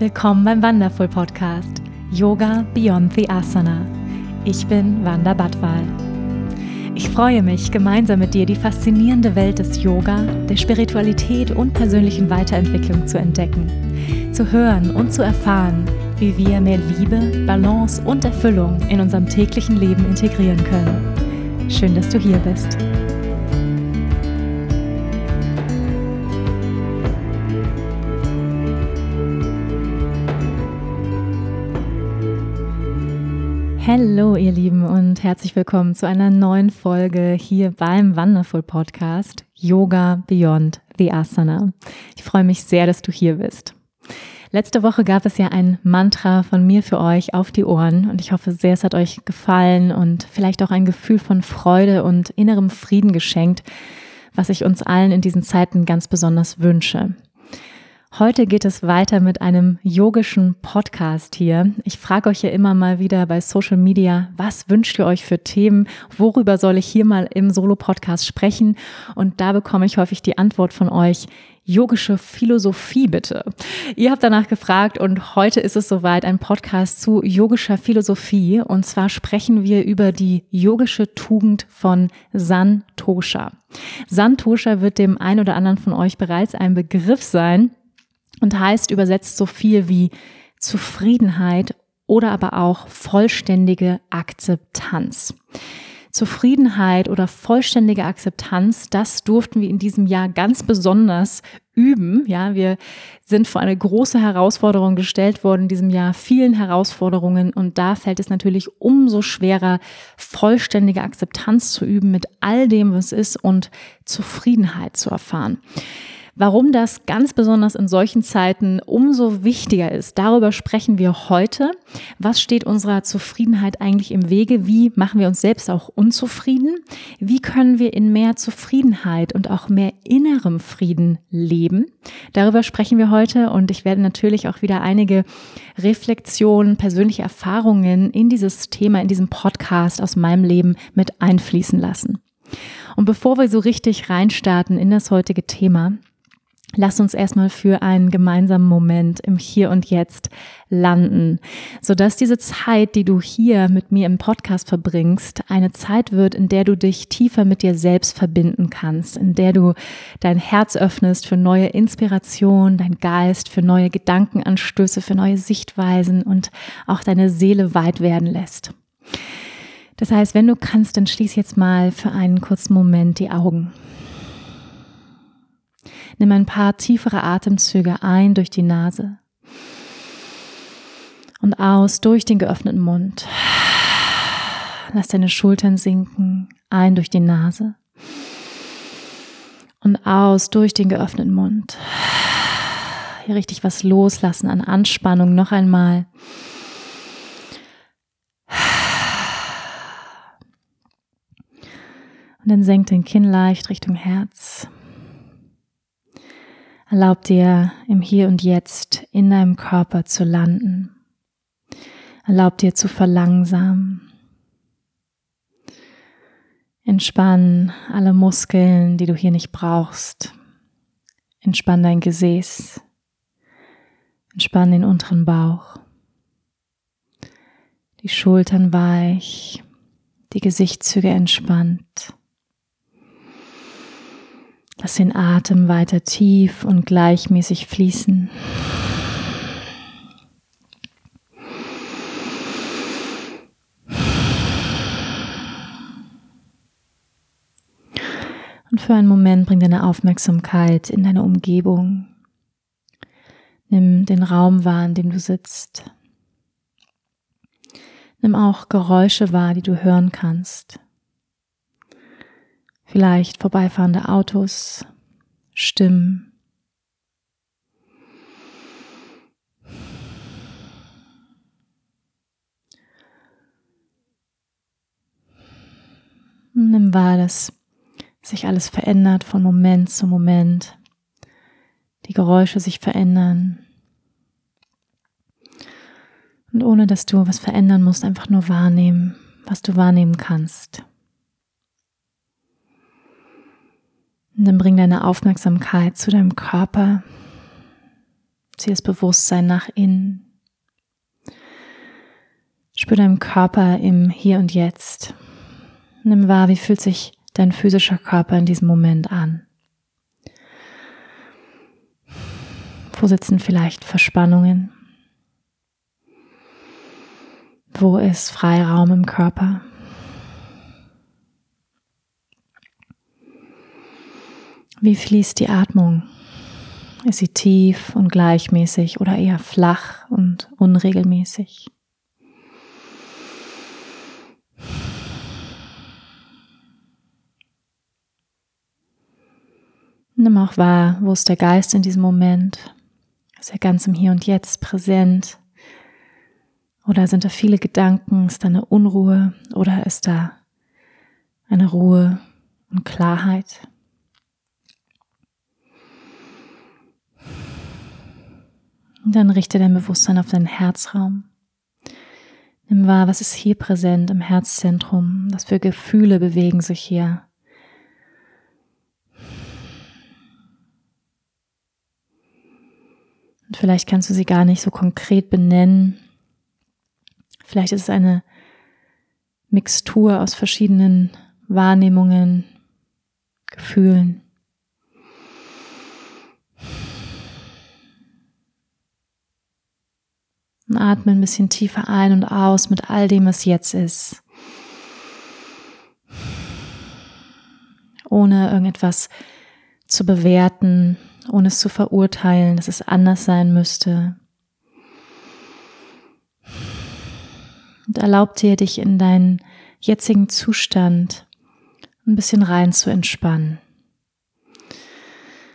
Willkommen beim Wonderful Podcast Yoga Beyond the Asana. Ich bin Wanda Badwal. Ich freue mich, gemeinsam mit dir die faszinierende Welt des Yoga, der Spiritualität und persönlichen Weiterentwicklung zu entdecken, zu hören und zu erfahren, wie wir mehr Liebe, Balance und Erfüllung in unserem täglichen Leben integrieren können. Schön, dass du hier bist. Hallo ihr Lieben und herzlich willkommen zu einer neuen Folge hier beim Wonderful Podcast Yoga Beyond the Asana. Ich freue mich sehr, dass du hier bist. Letzte Woche gab es ja ein Mantra von mir für euch auf die Ohren und ich hoffe sehr, es hat euch gefallen und vielleicht auch ein Gefühl von Freude und innerem Frieden geschenkt, was ich uns allen in diesen Zeiten ganz besonders wünsche. Heute geht es weiter mit einem yogischen Podcast hier. Ich frage euch ja immer mal wieder bei Social Media, was wünscht ihr euch für Themen? Worüber soll ich hier mal im Solo-Podcast sprechen? Und da bekomme ich häufig die Antwort von euch, yogische Philosophie bitte. Ihr habt danach gefragt und heute ist es soweit ein Podcast zu yogischer Philosophie und zwar sprechen wir über die yogische Tugend von Santosha. Santosha wird dem ein oder anderen von euch bereits ein Begriff sein und heißt übersetzt so viel wie Zufriedenheit oder aber auch vollständige Akzeptanz. Zufriedenheit oder vollständige Akzeptanz, das durften wir in diesem Jahr ganz besonders üben. Ja, wir sind vor eine große Herausforderung gestellt worden in diesem Jahr, vielen Herausforderungen und da fällt es natürlich umso schwerer, vollständige Akzeptanz zu üben mit all dem, was ist und Zufriedenheit zu erfahren. Warum das ganz besonders in solchen Zeiten umso wichtiger ist, darüber sprechen wir heute. Was steht unserer Zufriedenheit eigentlich im Wege? Wie machen wir uns selbst auch unzufrieden? Wie können wir in mehr Zufriedenheit und auch mehr innerem Frieden leben? Darüber sprechen wir heute und ich werde natürlich auch wieder einige Reflexionen, persönliche Erfahrungen in dieses Thema, in diesem Podcast aus meinem Leben mit einfließen lassen. Und bevor wir so richtig reinstarten in das heutige Thema, Lass uns erstmal für einen gemeinsamen Moment im Hier und Jetzt landen, sodass diese Zeit, die du hier mit mir im Podcast verbringst, eine Zeit wird, in der du dich tiefer mit dir selbst verbinden kannst, in der du dein Herz öffnest für neue Inspiration, dein Geist für neue Gedankenanstöße, für neue Sichtweisen und auch deine Seele weit werden lässt. Das heißt, wenn du kannst, dann schließ jetzt mal für einen kurzen Moment die Augen. Nimm ein paar tiefere Atemzüge ein durch die Nase und aus durch den geöffneten Mund. Lass deine Schultern sinken, ein durch die Nase und aus durch den geöffneten Mund. Hier richtig was loslassen an Anspannung noch einmal. Und dann senkt den Kinn leicht Richtung Herz. Erlaub dir im Hier und Jetzt in deinem Körper zu landen. Erlaub dir zu verlangsamen. Entspann alle Muskeln, die du hier nicht brauchst. Entspann dein Gesäß. Entspann den unteren Bauch. Die Schultern weich, die Gesichtszüge entspannt. Lass den Atem weiter tief und gleichmäßig fließen. Und für einen Moment bring deine Aufmerksamkeit in deine Umgebung. Nimm den Raum wahr, in dem du sitzt. Nimm auch Geräusche wahr, die du hören kannst. Vielleicht vorbeifahrende Autos, Stimmen. Nimm wahr, dass sich alles verändert von Moment zu Moment. Die Geräusche sich verändern. Und ohne dass du was verändern musst, einfach nur wahrnehmen, was du wahrnehmen kannst. Und dann bring deine Aufmerksamkeit zu deinem Körper, Zieh das Bewusstsein nach innen. Spür deinen Körper im Hier und Jetzt. Nimm wahr, wie fühlt sich dein physischer Körper in diesem Moment an. Wo sitzen vielleicht Verspannungen? Wo ist Freiraum im Körper? Wie fließt die Atmung? Ist sie tief und gleichmäßig oder eher flach und unregelmäßig? Nimm auch wahr, wo ist der Geist in diesem Moment? Ist er ganz im Hier und Jetzt präsent? Oder sind da viele Gedanken? Ist da eine Unruhe? Oder ist da eine Ruhe und Klarheit? Und dann richte dein Bewusstsein auf deinen Herzraum. Nimm wahr, was ist hier präsent im Herzzentrum? Was für Gefühle bewegen sich hier? Und vielleicht kannst du sie gar nicht so konkret benennen. Vielleicht ist es eine Mixtur aus verschiedenen Wahrnehmungen, Gefühlen. Und atme ein bisschen tiefer ein und aus mit all dem, was jetzt ist. Ohne irgendetwas zu bewerten, ohne es zu verurteilen, dass es anders sein müsste. Und erlaub dir, dich in deinen jetzigen Zustand ein bisschen rein zu entspannen.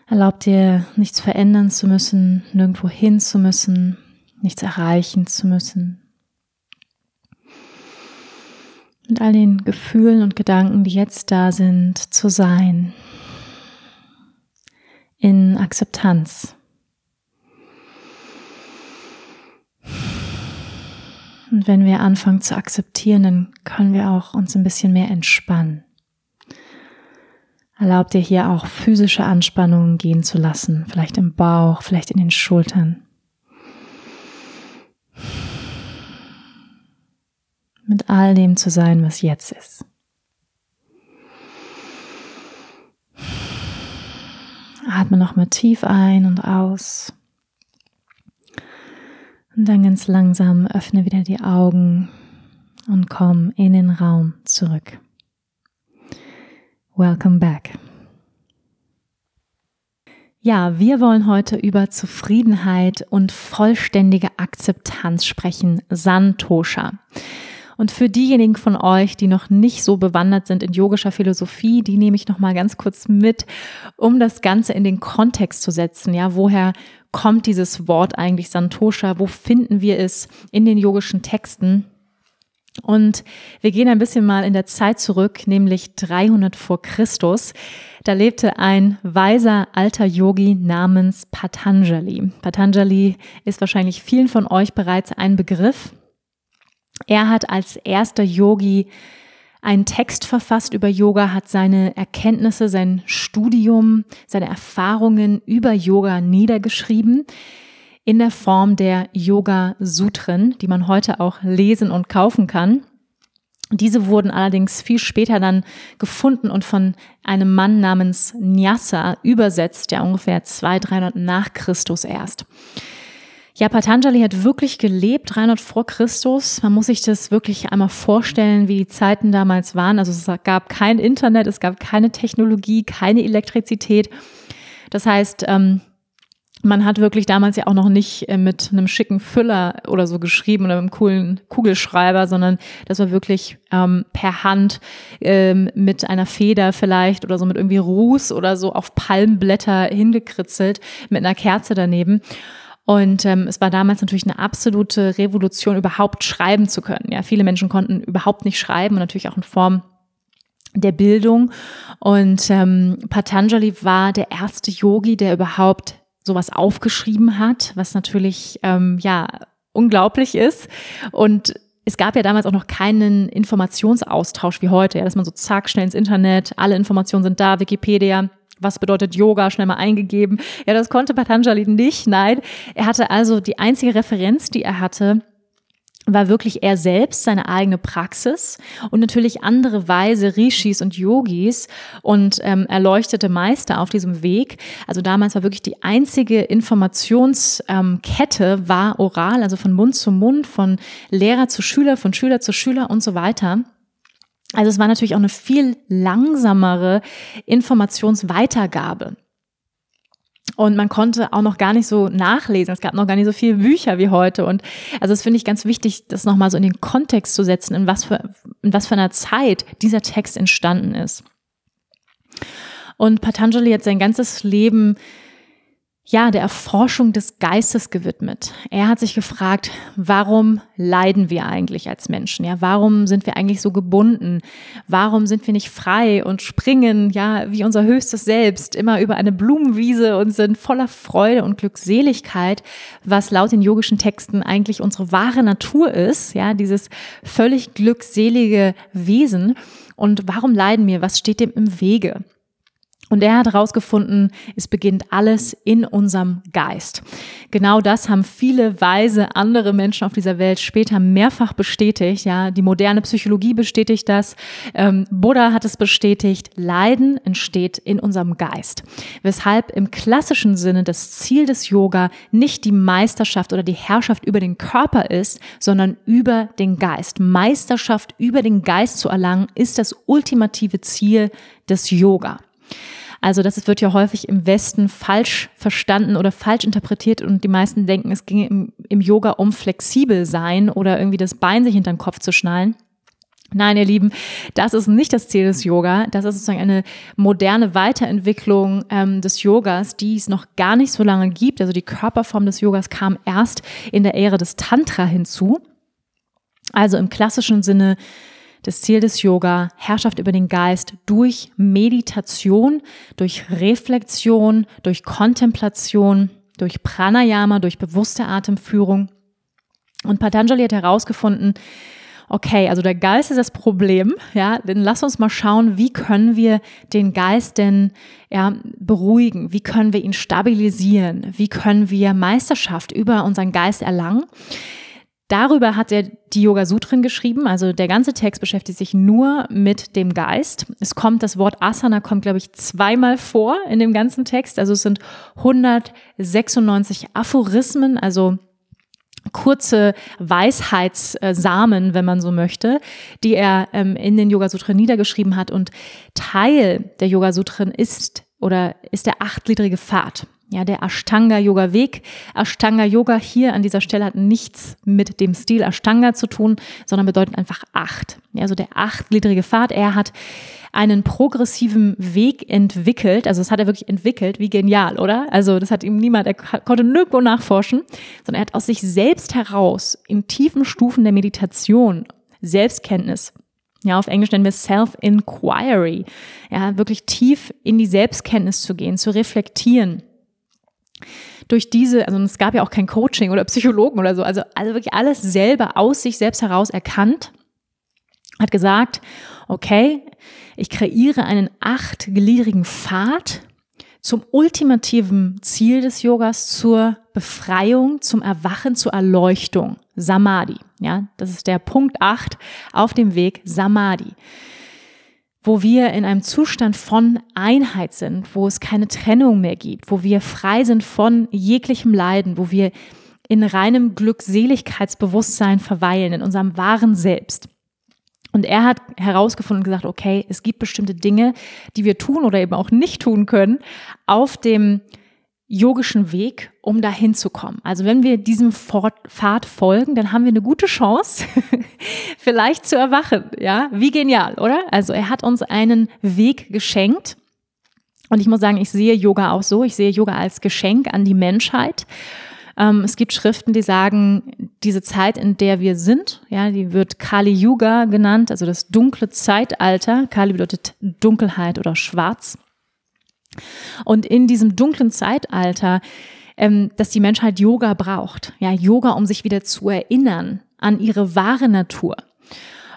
Erlaub dir, nichts verändern zu müssen, nirgendwo hin zu müssen, nichts erreichen zu müssen. Mit all den Gefühlen und Gedanken, die jetzt da sind, zu sein. In Akzeptanz. Und wenn wir anfangen zu akzeptieren, dann können wir auch uns ein bisschen mehr entspannen. Erlaub dir hier auch physische Anspannungen gehen zu lassen, vielleicht im Bauch, vielleicht in den Schultern. Mit all dem zu sein, was jetzt ist. Atme nochmal tief ein und aus. Und dann ganz langsam öffne wieder die Augen und komm in den Raum zurück. Welcome back. Ja, wir wollen heute über Zufriedenheit und vollständige Akzeptanz sprechen. Santosha. Und für diejenigen von euch, die noch nicht so bewandert sind in yogischer Philosophie, die nehme ich noch mal ganz kurz mit, um das Ganze in den Kontext zu setzen. Ja, woher kommt dieses Wort eigentlich Santosha? Wo finden wir es in den yogischen Texten? Und wir gehen ein bisschen mal in der Zeit zurück, nämlich 300 vor Christus. Da lebte ein weiser alter Yogi namens Patanjali. Patanjali ist wahrscheinlich vielen von euch bereits ein Begriff. Er hat als erster Yogi einen Text verfasst über Yoga, hat seine Erkenntnisse, sein Studium, seine Erfahrungen über Yoga niedergeschrieben in der Form der Yoga Sutren, die man heute auch lesen und kaufen kann. Diese wurden allerdings viel später dann gefunden und von einem Mann namens Nyasa übersetzt, ja ungefähr 200, 300 nach Christus erst. Ja, Patanjali hat wirklich gelebt, 300 vor Christus. Man muss sich das wirklich einmal vorstellen, wie die Zeiten damals waren. Also es gab kein Internet, es gab keine Technologie, keine Elektrizität. Das heißt, ähm, man hat wirklich damals ja auch noch nicht äh, mit einem schicken Füller oder so geschrieben oder mit einem coolen Kugelschreiber, sondern das war wirklich ähm, per Hand ähm, mit einer Feder vielleicht oder so mit irgendwie Ruß oder so auf Palmblätter hingekritzelt mit einer Kerze daneben. Und ähm, es war damals natürlich eine absolute Revolution, überhaupt schreiben zu können. Ja, viele Menschen konnten überhaupt nicht schreiben und natürlich auch in Form der Bildung. Und ähm, Patanjali war der erste Yogi, der überhaupt sowas aufgeschrieben hat, was natürlich ähm, ja unglaublich ist. Und es gab ja damals auch noch keinen Informationsaustausch wie heute, ja, dass man so zack schnell ins Internet, alle Informationen sind da, Wikipedia was bedeutet Yoga, schnell mal eingegeben. Ja, das konnte Patanjali nicht. Nein, er hatte also die einzige Referenz, die er hatte, war wirklich er selbst, seine eigene Praxis und natürlich andere Weise Rishis und Yogis und ähm, erleuchtete Meister auf diesem Weg. Also damals war wirklich die einzige Informationskette ähm, war oral, also von Mund zu Mund, von Lehrer zu Schüler, von Schüler zu Schüler und so weiter. Also es war natürlich auch eine viel langsamere Informationsweitergabe. Und man konnte auch noch gar nicht so nachlesen. Es gab noch gar nicht so viele Bücher wie heute. Und also das finde ich ganz wichtig, das nochmal so in den Kontext zu setzen, in was für, in was für einer Zeit dieser Text entstanden ist. Und Patanjali hat sein ganzes Leben ja, der Erforschung des Geistes gewidmet. Er hat sich gefragt, warum leiden wir eigentlich als Menschen? Ja, warum sind wir eigentlich so gebunden? Warum sind wir nicht frei und springen, ja, wie unser höchstes Selbst immer über eine Blumenwiese und sind voller Freude und Glückseligkeit, was laut den yogischen Texten eigentlich unsere wahre Natur ist, ja, dieses völlig glückselige Wesen. Und warum leiden wir? Was steht dem im Wege? Und er hat herausgefunden, es beginnt alles in unserem Geist. Genau das haben viele weise andere Menschen auf dieser Welt später mehrfach bestätigt. Ja, die moderne Psychologie bestätigt das. Ähm, Buddha hat es bestätigt. Leiden entsteht in unserem Geist. Weshalb im klassischen Sinne das Ziel des Yoga nicht die Meisterschaft oder die Herrschaft über den Körper ist, sondern über den Geist. Meisterschaft über den Geist zu erlangen, ist das ultimative Ziel des Yoga. Also das wird ja häufig im Westen falsch verstanden oder falsch interpretiert und die meisten denken, es ginge im, im Yoga um flexibel sein oder irgendwie das Bein sich hinter den Kopf zu schnallen. Nein, ihr Lieben, das ist nicht das Ziel des Yoga. Das ist sozusagen eine moderne Weiterentwicklung ähm, des Yogas, die es noch gar nicht so lange gibt. Also die Körperform des Yogas kam erst in der Ära des Tantra hinzu. Also im klassischen Sinne das Ziel des Yoga, Herrschaft über den Geist durch Meditation, durch Reflexion, durch Kontemplation, durch Pranayama, durch bewusste Atemführung. Und Patanjali hat herausgefunden, okay, also der Geist ist das Problem, ja, dann lass uns mal schauen, wie können wir den Geist denn ja, beruhigen, wie können wir ihn stabilisieren, wie können wir Meisterschaft über unseren Geist erlangen. Darüber hat er die Yoga Sutren geschrieben. Also der ganze Text beschäftigt sich nur mit dem Geist. Es kommt, das Wort Asana kommt, glaube ich, zweimal vor in dem ganzen Text. Also es sind 196 Aphorismen, also kurze Weisheitssamen, wenn man so möchte, die er ähm, in den Yoga Sutren niedergeschrieben hat. Und Teil der Yoga Sutren ist oder ist der achtgliedrige Pfad ja, der Ashtanga Yoga Weg. Ashtanga Yoga hier an dieser Stelle hat nichts mit dem Stil Ashtanga zu tun, sondern bedeutet einfach acht. Ja, also der achtgliedrige Pfad. Er hat einen progressiven Weg entwickelt. Also das hat er wirklich entwickelt. Wie genial, oder? Also das hat ihm niemand, er konnte nirgendwo nachforschen, sondern er hat aus sich selbst heraus in tiefen Stufen der Meditation Selbstkenntnis ja, auf Englisch nennen wir Self-Inquiry. Ja, wirklich tief in die Selbstkenntnis zu gehen, zu reflektieren durch diese, also es gab ja auch kein Coaching oder Psychologen oder so, also, also wirklich alles selber aus sich selbst heraus erkannt, hat gesagt, okay, ich kreiere einen achtgliedrigen Pfad zum ultimativen Ziel des Yogas, zur Befreiung, zum Erwachen, zur Erleuchtung, Samadhi. Ja, das ist der Punkt acht auf dem Weg Samadhi wo wir in einem Zustand von Einheit sind, wo es keine Trennung mehr gibt, wo wir frei sind von jeglichem Leiden, wo wir in reinem Glückseligkeitsbewusstsein verweilen, in unserem wahren Selbst. Und er hat herausgefunden und gesagt, okay, es gibt bestimmte Dinge, die wir tun oder eben auch nicht tun können auf dem yogischen Weg, um dahin zu kommen. Also wenn wir diesem Pfad folgen, dann haben wir eine gute Chance, vielleicht zu erwachen. Ja, wie genial, oder? Also er hat uns einen Weg geschenkt. Und ich muss sagen, ich sehe Yoga auch so. Ich sehe Yoga als Geschenk an die Menschheit. Ähm, es gibt Schriften, die sagen, diese Zeit, in der wir sind, ja, die wird Kali Yuga genannt, also das dunkle Zeitalter. Kali bedeutet Dunkelheit oder Schwarz. Und in diesem dunklen Zeitalter, ähm, dass die Menschheit Yoga braucht. Ja, Yoga, um sich wieder zu erinnern an ihre wahre Natur.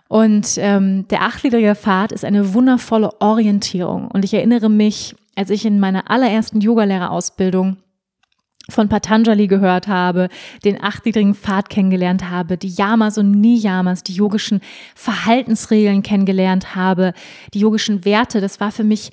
Und ähm, der achtgliedrige Pfad ist eine wundervolle Orientierung. Und ich erinnere mich als ich in meiner allerersten Yogalehrerausbildung von Patanjali gehört habe, den achtgliedrigen Pfad kennengelernt habe, die Yamas und Niyamas, die yogischen Verhaltensregeln kennengelernt habe, die yogischen Werte. Das war für mich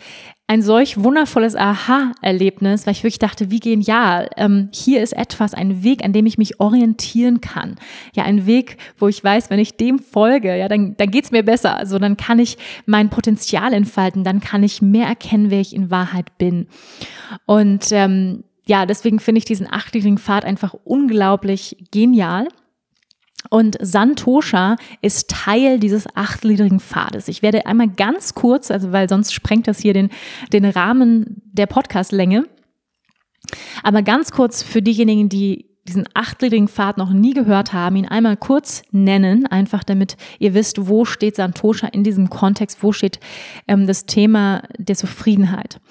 ein solch wundervolles Aha-Erlebnis, weil ich wirklich dachte, wie genial. Ähm, hier ist etwas, ein Weg, an dem ich mich orientieren kann. Ja, ein Weg, wo ich weiß, wenn ich dem folge, ja, dann, dann geht's mir besser. Also dann kann ich mein Potenzial entfalten, dann kann ich mehr erkennen, wer ich in Wahrheit bin. Und ähm, ja, deswegen finde ich diesen achtjährigen Pfad einfach unglaublich genial. Und Santosha ist Teil dieses achtgliedrigen Pfades. Ich werde einmal ganz kurz, also weil sonst sprengt das hier den, den Rahmen der Podcastlänge, aber ganz kurz für diejenigen, die diesen achtgliedrigen Pfad noch nie gehört haben, ihn einmal kurz nennen, einfach damit ihr wisst, wo steht Santosha in diesem Kontext, wo steht ähm, das Thema der Zufriedenheit.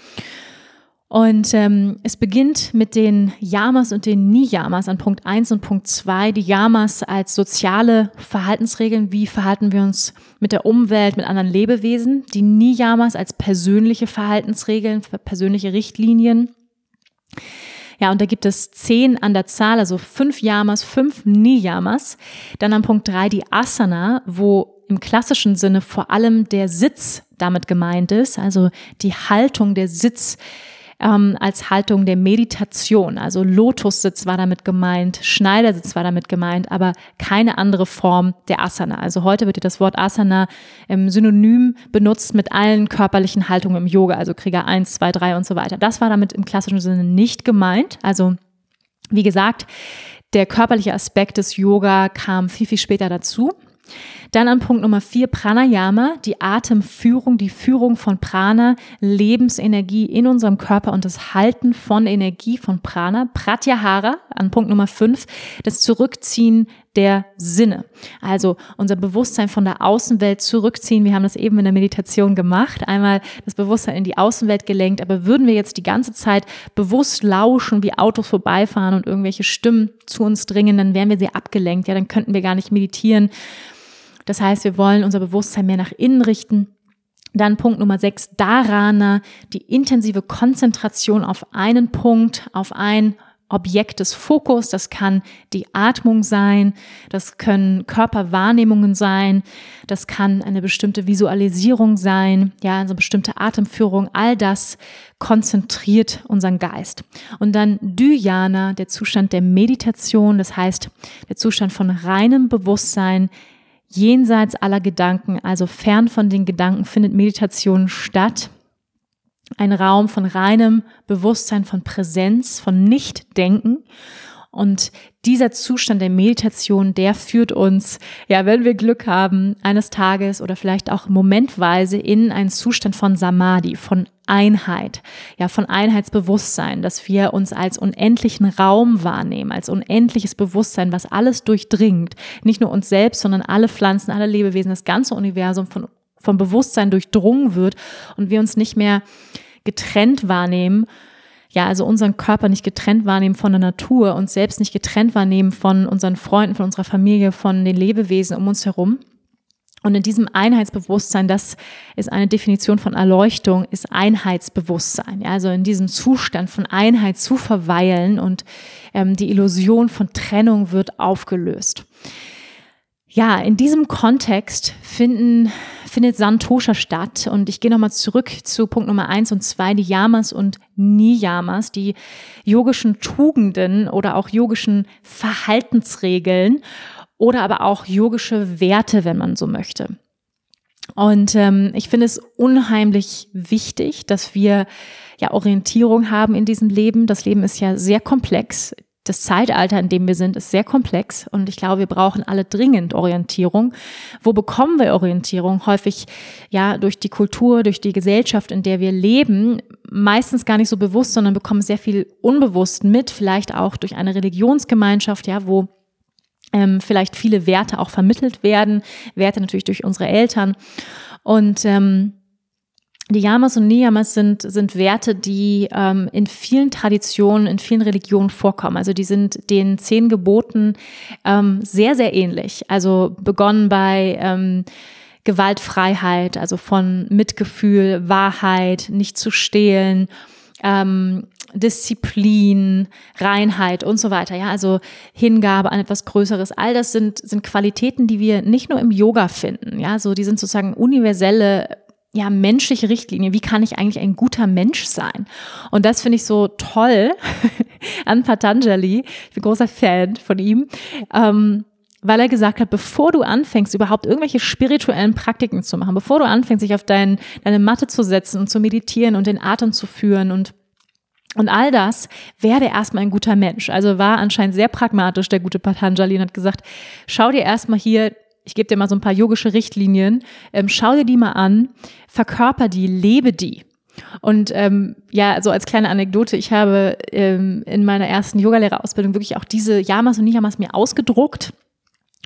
Und ähm, es beginnt mit den Yamas und den Niyamas an Punkt 1 und Punkt 2. Die Yamas als soziale Verhaltensregeln, wie verhalten wir uns mit der Umwelt, mit anderen Lebewesen. Die Niyamas als persönliche Verhaltensregeln, persönliche Richtlinien. Ja, und da gibt es zehn an der Zahl, also fünf Yamas, fünf Niyamas. Dann an Punkt 3 die Asana, wo im klassischen Sinne vor allem der Sitz damit gemeint ist, also die Haltung, der Sitz, ähm, als Haltung der Meditation. Also Lotussitz war damit gemeint, Schneidersitz war damit gemeint, aber keine andere Form der Asana. Also heute wird das Wort Asana ähm, synonym benutzt mit allen körperlichen Haltungen im Yoga, also Krieger 1, 2, 3 und so weiter. Das war damit im klassischen Sinne nicht gemeint. Also wie gesagt, der körperliche Aspekt des Yoga kam viel, viel später dazu. Dann an Punkt Nummer vier Pranayama, die Atemführung, die Führung von Prana, Lebensenergie in unserem Körper und das Halten von Energie von Prana. Pratyahara an Punkt Nummer fünf, das Zurückziehen der Sinne. Also unser Bewusstsein von der Außenwelt zurückziehen. Wir haben das eben in der Meditation gemacht. Einmal das Bewusstsein in die Außenwelt gelenkt. Aber würden wir jetzt die ganze Zeit bewusst lauschen, wie Autos vorbeifahren und irgendwelche Stimmen zu uns dringen, dann wären wir sehr abgelenkt. Ja, dann könnten wir gar nicht meditieren. Das heißt, wir wollen unser Bewusstsein mehr nach innen richten. Dann Punkt Nummer sechs, Dharana, die intensive Konzentration auf einen Punkt, auf ein Objekt des Fokus. Das kann die Atmung sein, das können Körperwahrnehmungen sein, das kann eine bestimmte Visualisierung sein, ja, eine bestimmte Atemführung. All das konzentriert unseren Geist. Und dann Dhyana, der Zustand der Meditation, das heißt der Zustand von reinem Bewusstsein, jenseits aller Gedanken, also fern von den Gedanken, findet Meditation statt. Ein Raum von reinem Bewusstsein, von Präsenz, von Nichtdenken. Und dieser Zustand der Meditation, der führt uns, ja, wenn wir Glück haben, eines Tages oder vielleicht auch momentweise in einen Zustand von Samadhi, von Einheit, ja, von Einheitsbewusstsein, dass wir uns als unendlichen Raum wahrnehmen, als unendliches Bewusstsein, was alles durchdringt, nicht nur uns selbst, sondern alle Pflanzen, alle Lebewesen, das ganze Universum von, vom Bewusstsein durchdrungen wird und wir uns nicht mehr getrennt wahrnehmen, ja, also unseren Körper nicht getrennt wahrnehmen von der Natur, uns selbst nicht getrennt wahrnehmen von unseren Freunden, von unserer Familie, von den Lebewesen um uns herum. Und in diesem Einheitsbewusstsein, das ist eine Definition von Erleuchtung, ist Einheitsbewusstsein. Ja, also in diesem Zustand von Einheit zu verweilen und ähm, die Illusion von Trennung wird aufgelöst. Ja, in diesem Kontext finden, findet Santosha statt. Und ich gehe nochmal zurück zu Punkt Nummer eins und zwei, die Yamas und Niyamas, die yogischen Tugenden oder auch yogischen Verhaltensregeln oder aber auch yogische Werte, wenn man so möchte. Und ähm, ich finde es unheimlich wichtig, dass wir ja Orientierung haben in diesem Leben. Das Leben ist ja sehr komplex das Zeitalter, in dem wir sind, ist sehr komplex und ich glaube, wir brauchen alle dringend Orientierung. Wo bekommen wir Orientierung? Häufig ja durch die Kultur, durch die Gesellschaft, in der wir leben, meistens gar nicht so bewusst, sondern bekommen sehr viel unbewusst mit, vielleicht auch durch eine Religionsgemeinschaft, ja, wo ähm, vielleicht viele Werte auch vermittelt werden, Werte natürlich durch unsere Eltern und ähm, die Yamas und Niyamas sind, sind Werte, die ähm, in vielen Traditionen, in vielen Religionen vorkommen. Also die sind den zehn Geboten ähm, sehr, sehr ähnlich. Also begonnen bei ähm, Gewaltfreiheit, also von Mitgefühl, Wahrheit, nicht zu stehlen, ähm, Disziplin, Reinheit und so weiter. Ja, also Hingabe an etwas Größeres. All das sind, sind Qualitäten, die wir nicht nur im Yoga finden. Ja, so die sind sozusagen universelle ja, menschliche Richtlinie. Wie kann ich eigentlich ein guter Mensch sein? Und das finde ich so toll an Patanjali. Ich bin großer Fan von ihm. Ähm, weil er gesagt hat, bevor du anfängst, überhaupt irgendwelche spirituellen Praktiken zu machen, bevor du anfängst, dich auf dein, deine Matte zu setzen und zu meditieren und den Atem zu führen und und all das werde erstmal ein guter Mensch. Also war anscheinend sehr pragmatisch der gute Patanjali und hat gesagt, schau dir erstmal hier, ich gebe dir mal so ein paar yogische Richtlinien, ähm, schau dir die mal an, verkörper die, lebe die. Und ähm, ja, so als kleine Anekdote, ich habe ähm, in meiner ersten Yogalehrerausbildung wirklich auch diese Yamas und Niyamas mir ausgedruckt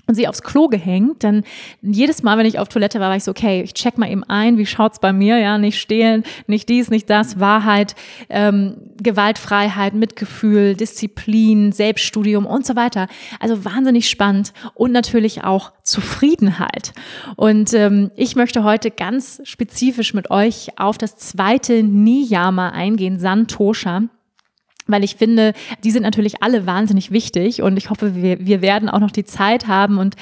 und sie aufs Klo gehängt, dann jedes Mal, wenn ich auf Toilette war, war ich so, okay, ich check mal eben ein, wie schaut's bei mir, ja, nicht stehlen, nicht dies, nicht das, Wahrheit, ähm, Gewaltfreiheit, Mitgefühl, Disziplin, Selbststudium und so weiter. Also wahnsinnig spannend und natürlich auch Zufriedenheit. Und ähm, ich möchte heute ganz spezifisch mit euch auf das zweite Niyama eingehen, Santosha weil ich finde, die sind natürlich alle wahnsinnig wichtig und ich hoffe, wir, wir werden auch noch die Zeit haben und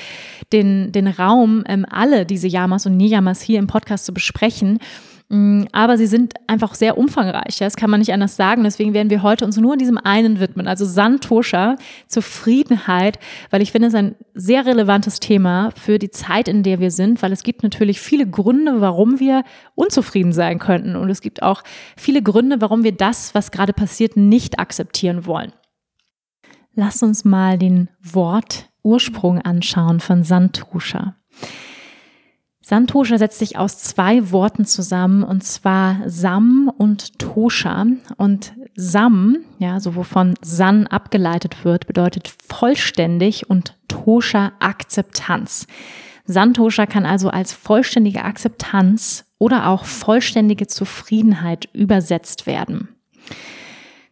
den, den Raum, ähm, alle diese Yamas und Niyamas hier im Podcast zu besprechen. Mm, aber sie sind einfach sehr umfangreich, das kann man nicht anders sagen. Deswegen werden wir heute uns nur diesem einen widmen, also Santosha, Zufriedenheit, weil ich finde es ein sehr relevantes Thema für die Zeit, in der wir sind, weil es gibt natürlich viele Gründe, warum wir unzufrieden sein könnten. Und es gibt auch viele Gründe, warum wir das, was gerade passiert, nicht akzeptieren wollen. Lass uns mal den Wortursprung anschauen von Santosha. Santosha setzt sich aus zwei Worten zusammen, und zwar Sam und Tosha. Und Sam, ja, so wovon San abgeleitet wird, bedeutet vollständig und Tosha Akzeptanz. Santosha kann also als vollständige Akzeptanz oder auch vollständige Zufriedenheit übersetzt werden.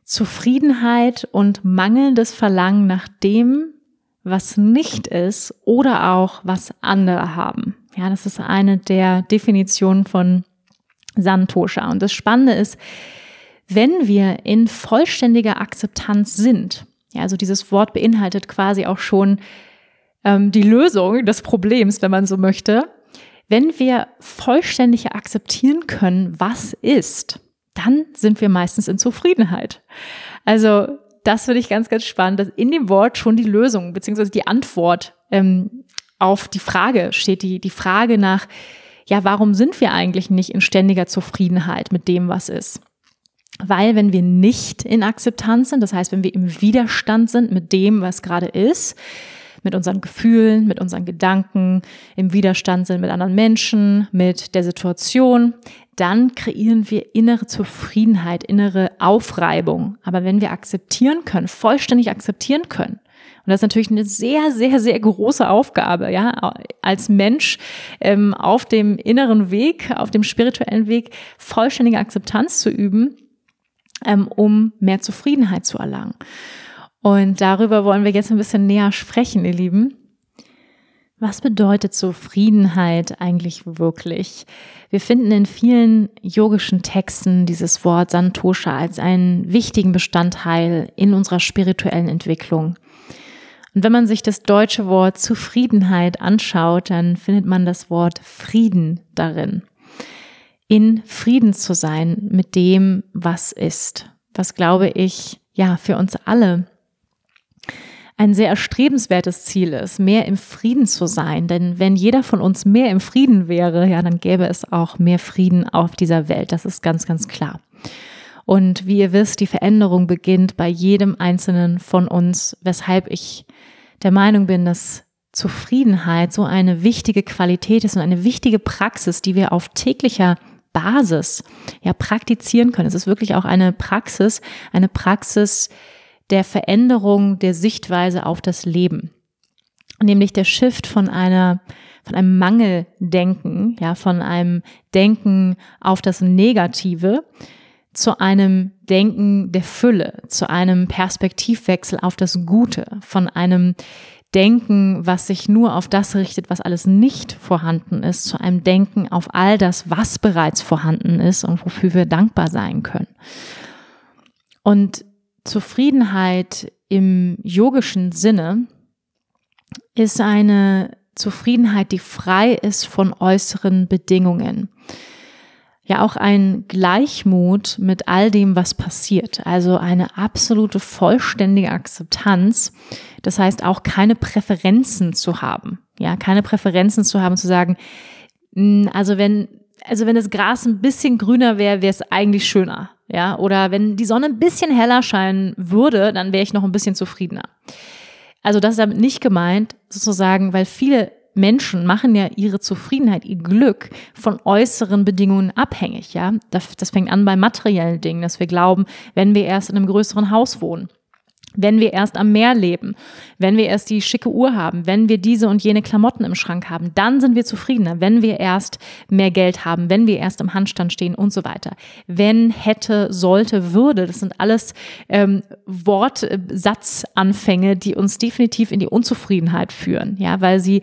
Zufriedenheit und mangelndes Verlangen nach dem, was nicht ist oder auch was andere haben. Ja, das ist eine der Definitionen von Santosha. Und das Spannende ist, wenn wir in vollständiger Akzeptanz sind, ja, also dieses Wort beinhaltet quasi auch schon ähm, die Lösung des Problems, wenn man so möchte. Wenn wir vollständig akzeptieren können, was ist, dann sind wir meistens in Zufriedenheit. Also das finde ich ganz, ganz spannend, dass in dem Wort schon die Lösung beziehungsweise die Antwort ähm, auf die Frage steht, die, die Frage nach, ja, warum sind wir eigentlich nicht in ständiger Zufriedenheit mit dem, was ist? Weil wenn wir nicht in Akzeptanz sind, das heißt, wenn wir im Widerstand sind mit dem, was gerade ist, mit unseren Gefühlen, mit unseren Gedanken, im Widerstand sind mit anderen Menschen, mit der Situation, dann kreieren wir innere Zufriedenheit, innere Aufreibung. Aber wenn wir akzeptieren können, vollständig akzeptieren können, und das ist natürlich eine sehr, sehr, sehr große Aufgabe, ja, als Mensch ähm, auf dem inneren Weg, auf dem spirituellen Weg, vollständige Akzeptanz zu üben, ähm, um mehr Zufriedenheit zu erlangen. Und darüber wollen wir jetzt ein bisschen näher sprechen, ihr Lieben. Was bedeutet Zufriedenheit eigentlich wirklich? Wir finden in vielen yogischen Texten dieses Wort Santosha als einen wichtigen Bestandteil in unserer spirituellen Entwicklung. Und wenn man sich das deutsche Wort Zufriedenheit anschaut, dann findet man das Wort Frieden darin. In Frieden zu sein mit dem, was ist. Was glaube ich, ja, für uns alle ein sehr erstrebenswertes Ziel ist, mehr im Frieden zu sein. Denn wenn jeder von uns mehr im Frieden wäre, ja, dann gäbe es auch mehr Frieden auf dieser Welt. Das ist ganz, ganz klar. Und wie ihr wisst, die Veränderung beginnt bei jedem Einzelnen von uns, weshalb ich der Meinung bin, dass Zufriedenheit so eine wichtige Qualität ist und eine wichtige Praxis, die wir auf täglicher Basis ja praktizieren können. Es ist wirklich auch eine Praxis, eine Praxis der Veränderung der Sichtweise auf das Leben. Nämlich der Shift von einer von einem Mangeldenken, ja, von einem Denken auf das Negative zu einem Denken der Fülle, zu einem Perspektivwechsel auf das Gute, von einem Denken, was sich nur auf das richtet, was alles nicht vorhanden ist, zu einem Denken auf all das, was bereits vorhanden ist und wofür wir dankbar sein können. Und Zufriedenheit im yogischen Sinne ist eine Zufriedenheit, die frei ist von äußeren Bedingungen. Ja, auch ein Gleichmut mit all dem, was passiert. Also eine absolute vollständige Akzeptanz. Das heißt auch keine Präferenzen zu haben. Ja, keine Präferenzen zu haben, zu sagen, hm, also wenn, also wenn das Gras ein bisschen grüner wäre, wäre es eigentlich schöner. Ja, oder wenn die Sonne ein bisschen heller scheinen würde, dann wäre ich noch ein bisschen zufriedener. Also das ist damit nicht gemeint, sozusagen, weil viele Menschen machen ja ihre Zufriedenheit, ihr Glück von äußeren Bedingungen abhängig, ja. Das, das fängt an bei materiellen Dingen, dass wir glauben, wenn wir erst in einem größeren Haus wohnen, wenn wir erst am Meer leben, wenn wir erst die schicke Uhr haben, wenn wir diese und jene Klamotten im Schrank haben, dann sind wir zufriedener, wenn wir erst mehr Geld haben, wenn wir erst im Handstand stehen und so weiter. Wenn, hätte, sollte, würde, das sind alles ähm, Wortsatzanfänge, die uns definitiv in die Unzufriedenheit führen, ja, weil sie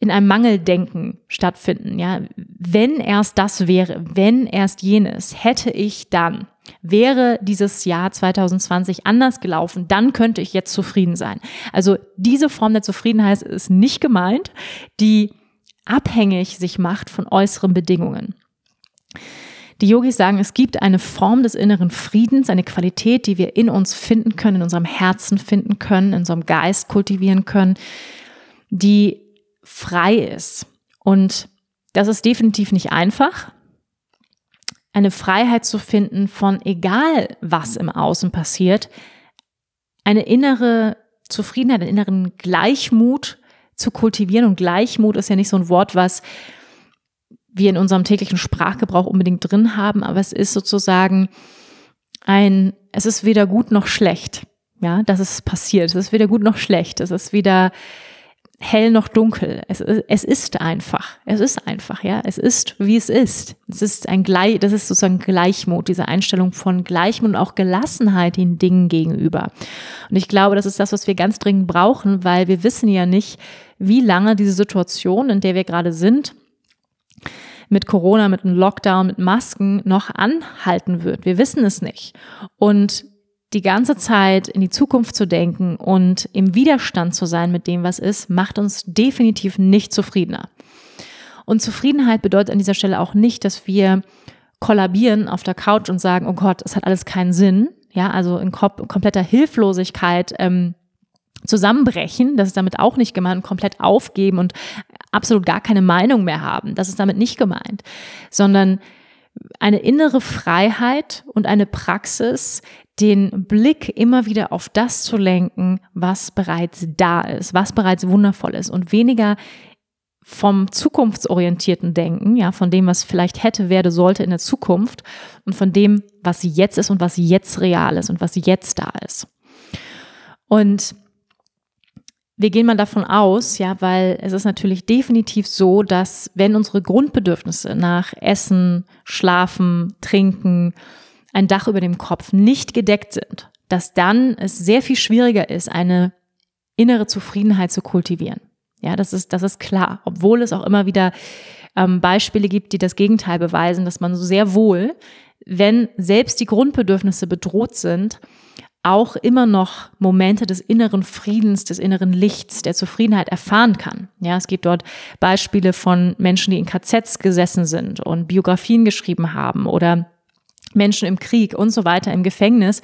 in einem Mangeldenken stattfinden, ja. Wenn erst das wäre, wenn erst jenes, hätte ich dann. Wäre dieses Jahr 2020 anders gelaufen, dann könnte ich jetzt zufrieden sein. Also diese Form der Zufriedenheit ist nicht gemeint, die abhängig sich macht von äußeren Bedingungen. Die Yogis sagen, es gibt eine Form des inneren Friedens, eine Qualität, die wir in uns finden können, in unserem Herzen finden können, in unserem Geist kultivieren können, die frei ist. Und das ist definitiv nicht einfach eine Freiheit zu finden von egal was im Außen passiert, eine innere Zufriedenheit, einen inneren Gleichmut zu kultivieren. Und Gleichmut ist ja nicht so ein Wort, was wir in unserem täglichen Sprachgebrauch unbedingt drin haben, aber es ist sozusagen ein, es ist weder gut noch schlecht. Ja, das ist passiert. Es ist weder gut noch schlecht. Es ist weder hell noch dunkel. Es, es ist einfach. Es ist einfach, ja. Es ist, wie es ist. Es ist ein Gleich, das ist sozusagen Gleichmut, diese Einstellung von Gleichmut und auch Gelassenheit den Dingen gegenüber. Und ich glaube, das ist das, was wir ganz dringend brauchen, weil wir wissen ja nicht, wie lange diese Situation, in der wir gerade sind, mit Corona, mit einem Lockdown, mit Masken noch anhalten wird. Wir wissen es nicht. Und die ganze Zeit in die Zukunft zu denken und im Widerstand zu sein mit dem, was ist, macht uns definitiv nicht zufriedener. Und Zufriedenheit bedeutet an dieser Stelle auch nicht, dass wir kollabieren auf der Couch und sagen, oh Gott, es hat alles keinen Sinn. Ja, also in kompletter Hilflosigkeit ähm, zusammenbrechen. Das ist damit auch nicht gemeint, komplett aufgeben und absolut gar keine Meinung mehr haben. Das ist damit nicht gemeint, sondern eine innere Freiheit und eine Praxis, den Blick immer wieder auf das zu lenken, was bereits da ist, was bereits wundervoll ist und weniger vom zukunftsorientierten Denken, ja, von dem, was vielleicht hätte, werde, sollte in der Zukunft und von dem, was jetzt ist und was jetzt real ist und was jetzt da ist. Und wir gehen mal davon aus, ja, weil es ist natürlich definitiv so, dass wenn unsere Grundbedürfnisse nach Essen, Schlafen, Trinken, ein Dach über dem Kopf nicht gedeckt sind, dass dann es sehr viel schwieriger ist, eine innere Zufriedenheit zu kultivieren. Ja, das ist, das ist klar. Obwohl es auch immer wieder ähm, Beispiele gibt, die das Gegenteil beweisen, dass man so sehr wohl, wenn selbst die Grundbedürfnisse bedroht sind, auch immer noch Momente des inneren Friedens, des inneren Lichts, der Zufriedenheit erfahren kann. Ja, es gibt dort Beispiele von Menschen, die in KZs gesessen sind und Biografien geschrieben haben oder Menschen im Krieg und so weiter im Gefängnis,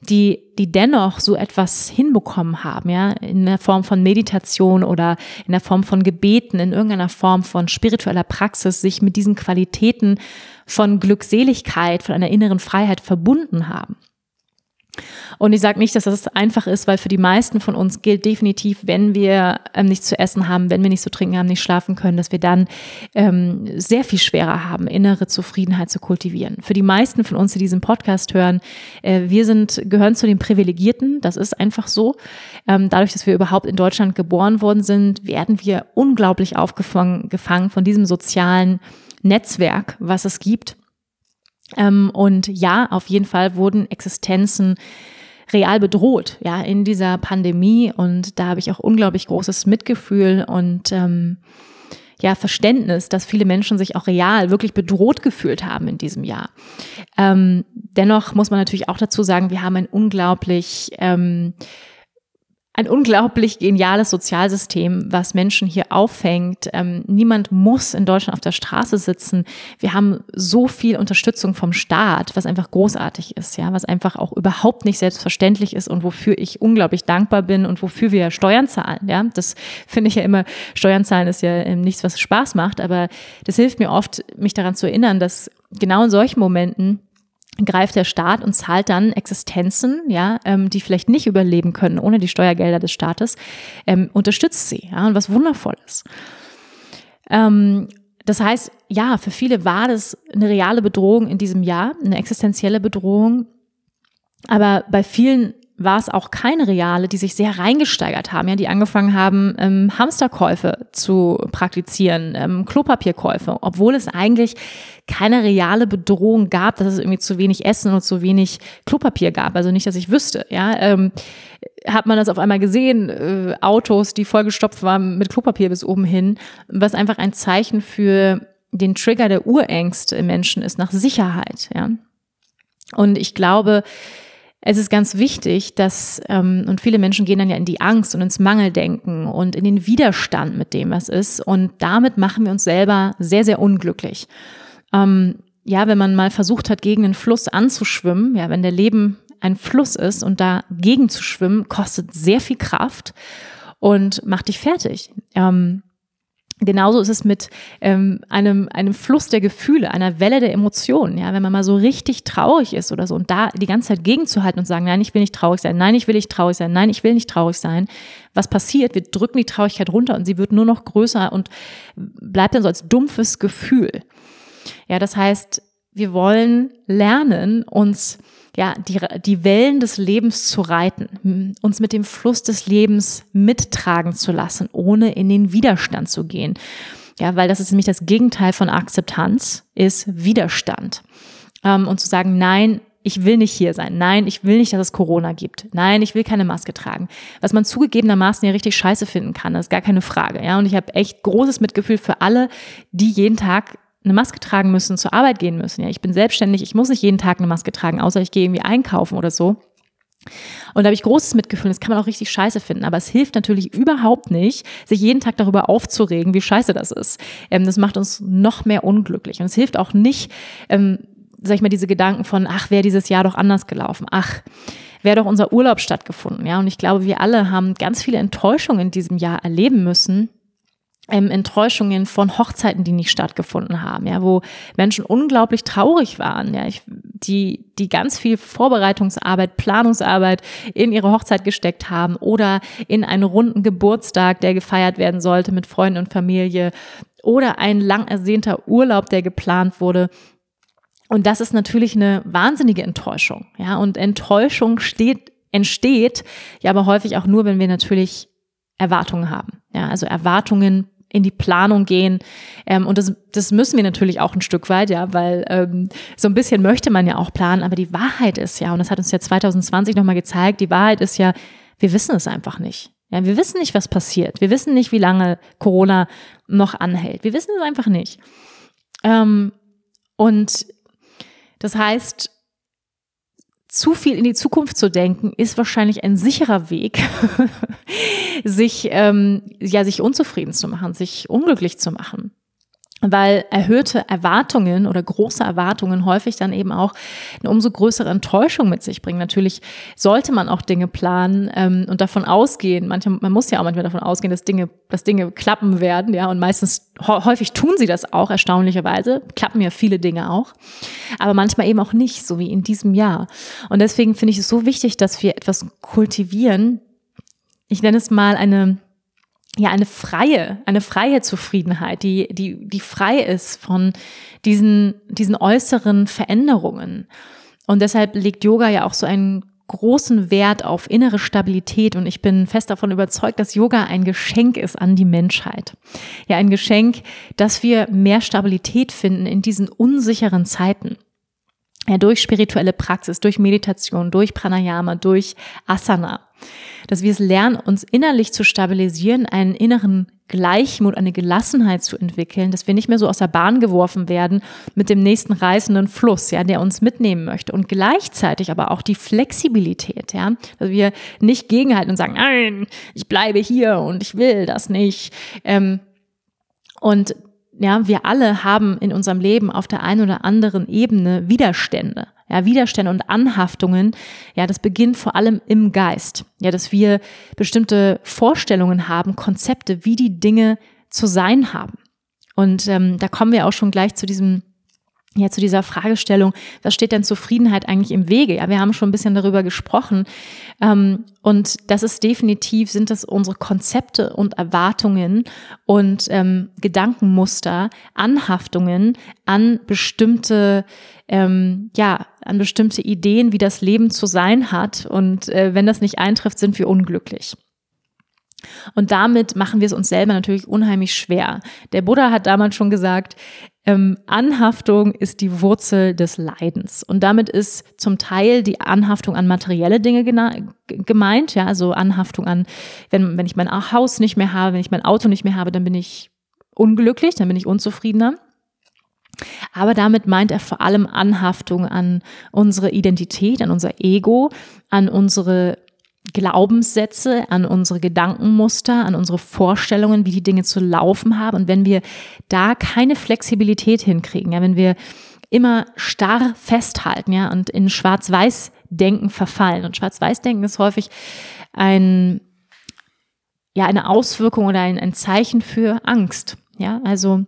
die, die dennoch so etwas hinbekommen haben, ja, in der Form von Meditation oder in der Form von Gebeten, in irgendeiner Form von spiritueller Praxis, sich mit diesen Qualitäten von Glückseligkeit, von einer inneren Freiheit verbunden haben. Und ich sage nicht, dass das einfach ist, weil für die meisten von uns gilt definitiv, wenn wir ähm, nichts zu essen haben, wenn wir nichts zu trinken haben, nicht schlafen können, dass wir dann ähm, sehr viel schwerer haben, innere Zufriedenheit zu kultivieren. Für die meisten von uns, die diesen Podcast hören, äh, wir sind, gehören zu den Privilegierten. Das ist einfach so. Ähm, dadurch, dass wir überhaupt in Deutschland geboren worden sind, werden wir unglaublich aufgefangen gefangen von diesem sozialen Netzwerk, was es gibt. Ähm, und ja, auf jeden Fall wurden Existenzen real bedroht, ja, in dieser Pandemie. Und da habe ich auch unglaublich großes Mitgefühl und ähm, ja, Verständnis, dass viele Menschen sich auch real wirklich bedroht gefühlt haben in diesem Jahr. Ähm, dennoch muss man natürlich auch dazu sagen, wir haben ein unglaublich ähm, ein unglaublich geniales Sozialsystem, was Menschen hier auffängt. Ähm, niemand muss in Deutschland auf der Straße sitzen. Wir haben so viel Unterstützung vom Staat, was einfach großartig ist, ja, was einfach auch überhaupt nicht selbstverständlich ist und wofür ich unglaublich dankbar bin und wofür wir Steuern zahlen, ja. Das finde ich ja immer, Steuern zahlen ist ja ähm, nichts, was Spaß macht, aber das hilft mir oft, mich daran zu erinnern, dass genau in solchen Momenten greift der Staat und zahlt dann Existenzen, ja, ähm, die vielleicht nicht überleben können ohne die Steuergelder des Staates, ähm, unterstützt sie, ja, und was wundervolles. Ähm, das heißt, ja, für viele war das eine reale Bedrohung in diesem Jahr, eine existenzielle Bedrohung. Aber bei vielen war es auch keine reale, die sich sehr reingesteigert haben, ja, die angefangen haben, ähm, Hamsterkäufe zu praktizieren, ähm, Klopapierkäufe, obwohl es eigentlich keine reale Bedrohung gab, dass es irgendwie zu wenig Essen und zu wenig Klopapier gab. Also nicht, dass ich wüsste, ja. Ähm, hat man das auf einmal gesehen, äh, Autos, die vollgestopft waren mit Klopapier bis oben hin, was einfach ein Zeichen für den Trigger der Urängste im Menschen ist nach Sicherheit, ja. Und ich glaube, es ist ganz wichtig, dass, ähm, und viele Menschen gehen dann ja in die Angst und ins Mangeldenken und in den Widerstand mit dem, was ist. Und damit machen wir uns selber sehr, sehr unglücklich. Ähm, ja, wenn man mal versucht hat, gegen einen Fluss anzuschwimmen, ja, wenn der Leben ein Fluss ist und dagegen zu schwimmen, kostet sehr viel Kraft und macht dich fertig. Ähm, Genauso ist es mit ähm, einem, einem Fluss der Gefühle, einer Welle der Emotionen. Ja, wenn man mal so richtig traurig ist oder so und da die ganze Zeit gegenzuhalten und sagen, nein, ich will nicht traurig sein, nein, ich will nicht traurig sein, nein, ich will nicht traurig sein. Was passiert? Wir drücken die Traurigkeit runter und sie wird nur noch größer und bleibt dann so als dumpfes Gefühl. Ja, das heißt, wir wollen lernen, uns ja, die, die Wellen des Lebens zu reiten, uns mit dem Fluss des Lebens mittragen zu lassen, ohne in den Widerstand zu gehen. Ja, weil das ist nämlich das Gegenteil von Akzeptanz, ist Widerstand. Ähm, und zu sagen, nein, ich will nicht hier sein. Nein, ich will nicht, dass es Corona gibt. Nein, ich will keine Maske tragen. Was man zugegebenermaßen ja richtig scheiße finden kann, das ist gar keine Frage. Ja, und ich habe echt großes Mitgefühl für alle, die jeden Tag eine Maske tragen müssen, zur Arbeit gehen müssen. Ja, ich bin selbstständig, ich muss nicht jeden Tag eine Maske tragen, außer ich gehe irgendwie einkaufen oder so. Und da habe ich großes Mitgefühl, das kann man auch richtig scheiße finden, aber es hilft natürlich überhaupt nicht, sich jeden Tag darüber aufzuregen, wie scheiße das ist. Ähm, das macht uns noch mehr unglücklich. Und es hilft auch nicht, ähm, sag ich mal, diese Gedanken von, ach, wäre dieses Jahr doch anders gelaufen, ach, wäre doch unser Urlaub stattgefunden. Ja, und ich glaube, wir alle haben ganz viele Enttäuschungen in diesem Jahr erleben müssen, ähm, Enttäuschungen von Hochzeiten, die nicht stattgefunden haben, ja, wo Menschen unglaublich traurig waren, ja, ich, die, die ganz viel Vorbereitungsarbeit, Planungsarbeit in ihre Hochzeit gesteckt haben oder in einen runden Geburtstag, der gefeiert werden sollte mit Freunden und Familie oder ein lang ersehnter Urlaub, der geplant wurde. Und das ist natürlich eine wahnsinnige Enttäuschung, ja, und Enttäuschung steht, entsteht ja aber häufig auch nur, wenn wir natürlich Erwartungen haben. Ja, also Erwartungen in die Planung gehen. Ähm, und das, das müssen wir natürlich auch ein Stück weit, ja, weil ähm, so ein bisschen möchte man ja auch planen, aber die Wahrheit ist ja, und das hat uns ja 2020 nochmal gezeigt, die Wahrheit ist ja, wir wissen es einfach nicht. Ja, wir wissen nicht, was passiert. Wir wissen nicht, wie lange Corona noch anhält. Wir wissen es einfach nicht. Ähm, und das heißt, zu viel in die Zukunft zu denken, ist wahrscheinlich ein sicherer Weg, sich, ähm, ja, sich unzufrieden zu machen, sich unglücklich zu machen weil erhöhte Erwartungen oder große Erwartungen häufig dann eben auch eine umso größere Enttäuschung mit sich bringen. Natürlich sollte man auch Dinge planen ähm, und davon ausgehen. Manchmal, man muss ja auch manchmal davon ausgehen, dass Dinge, dass Dinge klappen werden, ja. Und meistens häufig tun sie das auch erstaunlicherweise. Klappen ja viele Dinge auch, aber manchmal eben auch nicht, so wie in diesem Jahr. Und deswegen finde ich es so wichtig, dass wir etwas kultivieren. Ich nenne es mal eine ja eine freie, eine freie Zufriedenheit, die, die, die frei ist von diesen, diesen äußeren Veränderungen. Und deshalb legt Yoga ja auch so einen großen Wert auf innere Stabilität und ich bin fest davon überzeugt, dass Yoga ein Geschenk ist an die Menschheit. Ja, ein Geschenk, dass wir mehr Stabilität finden in diesen unsicheren Zeiten ja, durch spirituelle Praxis, durch Meditation, durch Pranayama, durch Asana. Dass wir es lernen, uns innerlich zu stabilisieren, einen inneren Gleichmut, eine Gelassenheit zu entwickeln, dass wir nicht mehr so aus der Bahn geworfen werden mit dem nächsten reißenden Fluss, ja, der uns mitnehmen möchte und gleichzeitig aber auch die Flexibilität, ja, dass wir nicht gegenhalten und sagen, nein, ich bleibe hier und ich will das nicht. Ähm, und ja, wir alle haben in unserem Leben auf der einen oder anderen Ebene Widerstände. Ja, Widerstände und Anhaftungen, ja, das beginnt vor allem im Geist. Ja, dass wir bestimmte Vorstellungen haben, Konzepte, wie die Dinge zu sein haben. Und ähm, da kommen wir auch schon gleich zu diesem ja, zu dieser Fragestellung, was steht denn Zufriedenheit eigentlich im Wege? Ja, wir haben schon ein bisschen darüber gesprochen. Ähm, und das ist definitiv, sind das unsere Konzepte und Erwartungen und ähm, Gedankenmuster, Anhaftungen an bestimmte, ähm, ja, an bestimmte Ideen, wie das Leben zu sein hat. Und äh, wenn das nicht eintrifft, sind wir unglücklich. Und damit machen wir es uns selber natürlich unheimlich schwer. Der Buddha hat damals schon gesagt, ähm, Anhaftung ist die Wurzel des Leidens. Und damit ist zum Teil die Anhaftung an materielle Dinge gemeint, ja, also Anhaftung an, wenn, wenn ich mein Haus nicht mehr habe, wenn ich mein Auto nicht mehr habe, dann bin ich unglücklich, dann bin ich unzufriedener. Aber damit meint er vor allem Anhaftung an unsere Identität, an unser Ego, an unsere Glaubenssätze, an unsere Gedankenmuster, an unsere Vorstellungen, wie die Dinge zu laufen haben. Und wenn wir da keine Flexibilität hinkriegen, ja, wenn wir immer starr festhalten, ja, und in Schwarz-Weiß-Denken verfallen. Und Schwarz-Weiß-Denken ist häufig ein, ja, eine Auswirkung oder ein, ein Zeichen für Angst. Ja, also,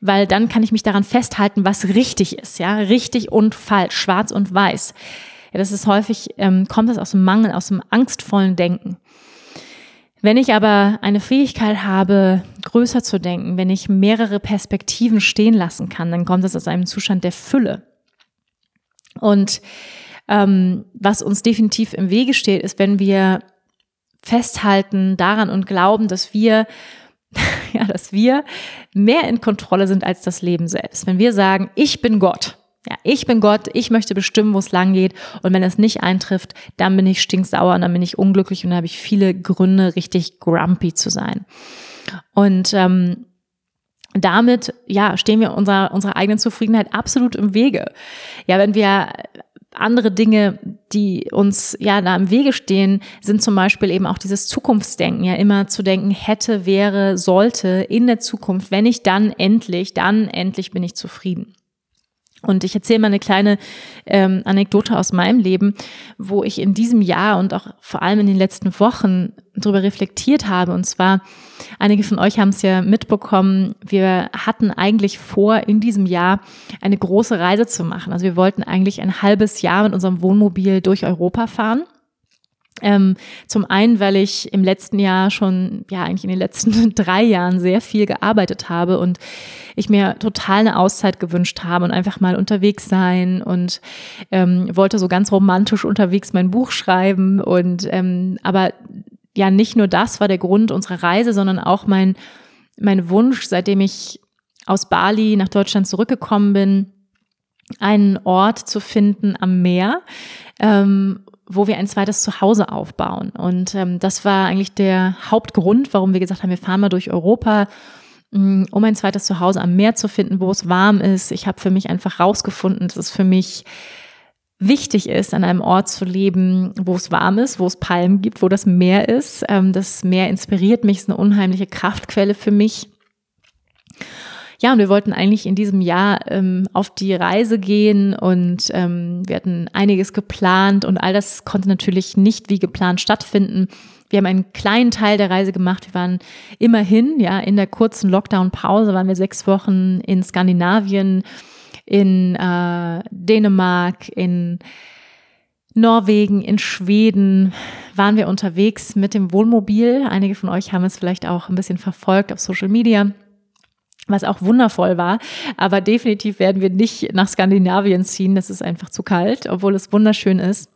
weil dann kann ich mich daran festhalten, was richtig ist, ja, richtig und falsch, schwarz und weiß. Ja, das ist häufig, ähm, kommt das aus dem Mangel, aus dem angstvollen Denken. Wenn ich aber eine Fähigkeit habe, größer zu denken, wenn ich mehrere Perspektiven stehen lassen kann, dann kommt das aus einem Zustand der Fülle. Und ähm, was uns definitiv im Wege steht, ist, wenn wir festhalten daran und glauben, dass wir ja, dass wir mehr in Kontrolle sind als das Leben selbst. Wenn wir sagen, ich bin Gott, ja, ich bin Gott, ich möchte bestimmen, wo es lang geht. Und wenn es nicht eintrifft, dann bin ich stinksauer und dann bin ich unglücklich und dann habe ich viele Gründe, richtig grumpy zu sein. Und ähm, damit, ja, stehen wir unserer, unserer eigenen Zufriedenheit absolut im Wege. Ja, wenn wir andere Dinge, die uns ja da im Wege stehen, sind zum Beispiel eben auch dieses Zukunftsdenken, ja immer zu denken, hätte, wäre, sollte in der Zukunft, wenn ich dann endlich, dann endlich bin ich zufrieden. Und ich erzähle mal eine kleine ähm, Anekdote aus meinem Leben, wo ich in diesem Jahr und auch vor allem in den letzten Wochen darüber reflektiert habe. Und zwar, einige von euch haben es ja mitbekommen, wir hatten eigentlich vor, in diesem Jahr eine große Reise zu machen. Also wir wollten eigentlich ein halbes Jahr mit unserem Wohnmobil durch Europa fahren. Ähm, zum einen, weil ich im letzten Jahr schon, ja, eigentlich in den letzten drei Jahren sehr viel gearbeitet habe und ich mir total eine Auszeit gewünscht habe und einfach mal unterwegs sein und ähm, wollte so ganz romantisch unterwegs mein Buch schreiben und ähm, aber ja, nicht nur das war der Grund unserer Reise, sondern auch mein, mein Wunsch, seitdem ich aus Bali nach Deutschland zurückgekommen bin, einen Ort zu finden am Meer, ähm, wo wir ein zweites Zuhause aufbauen. Und ähm, das war eigentlich der Hauptgrund, warum wir gesagt haben, wir fahren mal durch Europa, mm, um ein zweites Zuhause am Meer zu finden, wo es warm ist. Ich habe für mich einfach rausgefunden, dass es für mich wichtig ist, an einem Ort zu leben, wo es warm ist, wo es Palmen gibt, wo das Meer ist. Ähm, das Meer inspiriert mich, ist eine unheimliche Kraftquelle für mich. Ja, und wir wollten eigentlich in diesem Jahr ähm, auf die Reise gehen und ähm, wir hatten einiges geplant und all das konnte natürlich nicht wie geplant stattfinden. Wir haben einen kleinen Teil der Reise gemacht. Wir waren immerhin, ja, in der kurzen Lockdown-Pause waren wir sechs Wochen in Skandinavien, in äh, Dänemark, in Norwegen, in Schweden waren wir unterwegs mit dem Wohnmobil. Einige von euch haben es vielleicht auch ein bisschen verfolgt auf Social Media was auch wundervoll war. Aber definitiv werden wir nicht nach Skandinavien ziehen. Das ist einfach zu kalt, obwohl es wunderschön ist.